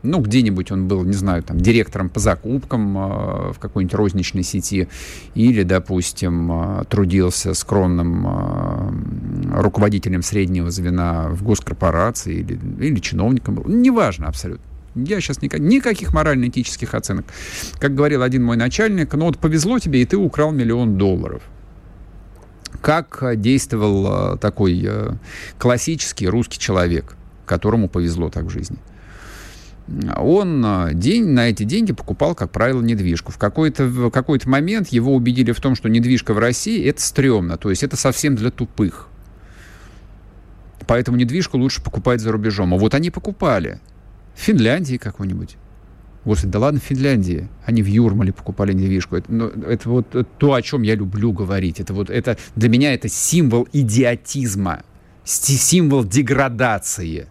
ну, где-нибудь он был, не знаю, там, директором по закупкам э, в какой-нибудь розничной сети, или, допустим, э, трудился скромным э, руководителем среднего звена в госкорпорации или, или чиновником был. Неважно абсолютно. Я сейчас никак, никаких морально-этических оценок. Как говорил один мой начальник, ну вот повезло тебе, и ты украл миллион долларов как действовал э, такой э, классический русский человек, которому повезло так в жизни. Он э, день, на эти деньги покупал, как правило, недвижку. В какой-то, в какой-то момент его убедили в том, что недвижка в России – это стрёмно, то есть это совсем для тупых. Поэтому недвижку лучше покупать за рубежом. А вот они покупали. В Финляндии какой-нибудь Господи, да ладно, в Финляндии. Они в Юрмале покупали недвижку. Это, ну, это вот то, о чем я люблю говорить. Это вот это для меня это символ идиотизма, символ деградации.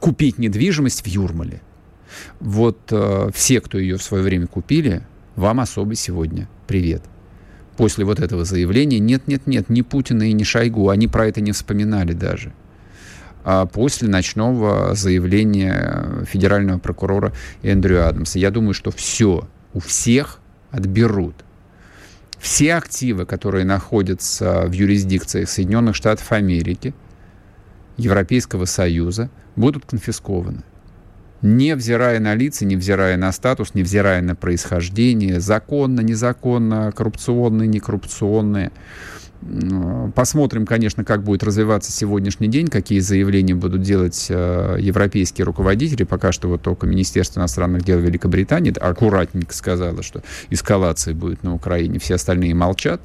Купить недвижимость в Юрмале. Вот э, все, кто ее в свое время купили, вам особый сегодня привет. После вот этого заявления нет-нет-нет, ни Путина и ни Шойгу, они про это не вспоминали даже. А после ночного заявления федерального прокурора Эндрю Адамса. Я думаю, что все у всех отберут. Все активы, которые находятся в юрисдикциях Соединенных Штатов Америки, Европейского Союза, будут конфискованы. Невзирая на лица, невзирая на статус, невзирая на происхождение, законно, незаконно, коррупционные, некоррупционные. Посмотрим, конечно, как будет развиваться сегодняшний день, какие заявления будут делать э, европейские руководители. Пока что вот только Министерство иностранных дел Великобритании аккуратненько сказала, что эскалация будет на Украине. Все остальные молчат,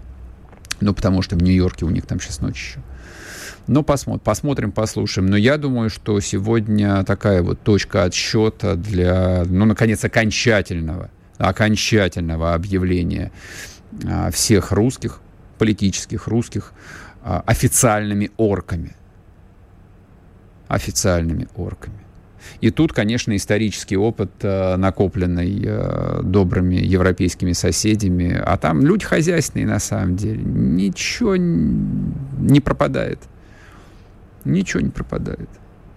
ну, потому что в Нью-Йорке у них там сейчас ночь еще. Но посмотрим, посмотрим, послушаем. Но я думаю, что сегодня такая вот точка отсчета для, ну, наконец, окончательного, окончательного объявления а, всех русских политических русских а, официальными орками. Официальными орками. И тут, конечно, исторический опыт, а, накопленный а, добрыми европейскими соседями, а там люди хозяйственные на самом деле, ничего не пропадает. Ничего не пропадает.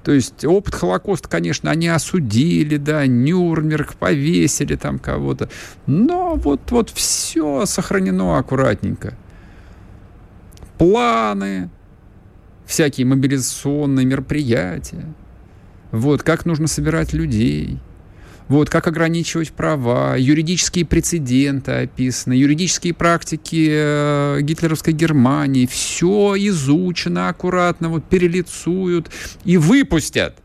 То есть опыт Холокоста, конечно, они осудили, да, Нюрнберг повесили там кого-то, но вот, вот все сохранено аккуратненько планы, всякие мобилизационные мероприятия, вот, как нужно собирать людей, вот, как ограничивать права, юридические прецеденты описаны, юридические практики э, гитлеровской Германии, все изучено аккуратно, вот, перелицуют и выпустят.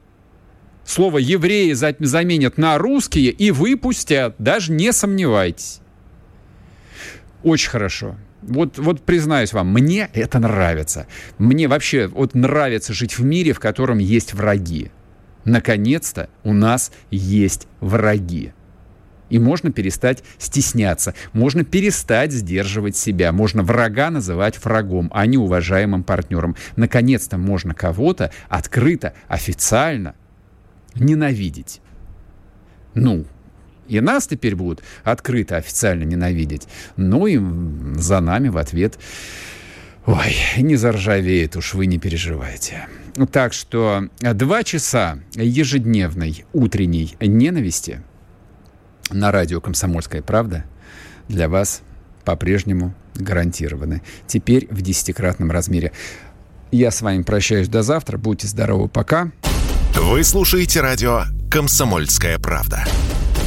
Слово «евреи» заменят на «русские» и выпустят, даже не сомневайтесь. Очень хорошо вот, вот признаюсь вам, мне это нравится. Мне вообще вот нравится жить в мире, в котором есть враги. Наконец-то у нас есть враги. И можно перестать стесняться, можно перестать сдерживать себя, можно врага называть врагом, а не уважаемым партнером. Наконец-то можно кого-то открыто, официально ненавидеть. Ну, и нас теперь будут открыто, официально ненавидеть. Ну и за нами в ответ... Ой, не заржавеет уж, вы не переживайте. Так что два часа ежедневной утренней ненависти на радио «Комсомольская правда» для вас по-прежнему гарантированы. Теперь в десятикратном размере. Я с вами прощаюсь до завтра. Будьте здоровы. Пока. Вы слушаете радио «Комсомольская правда».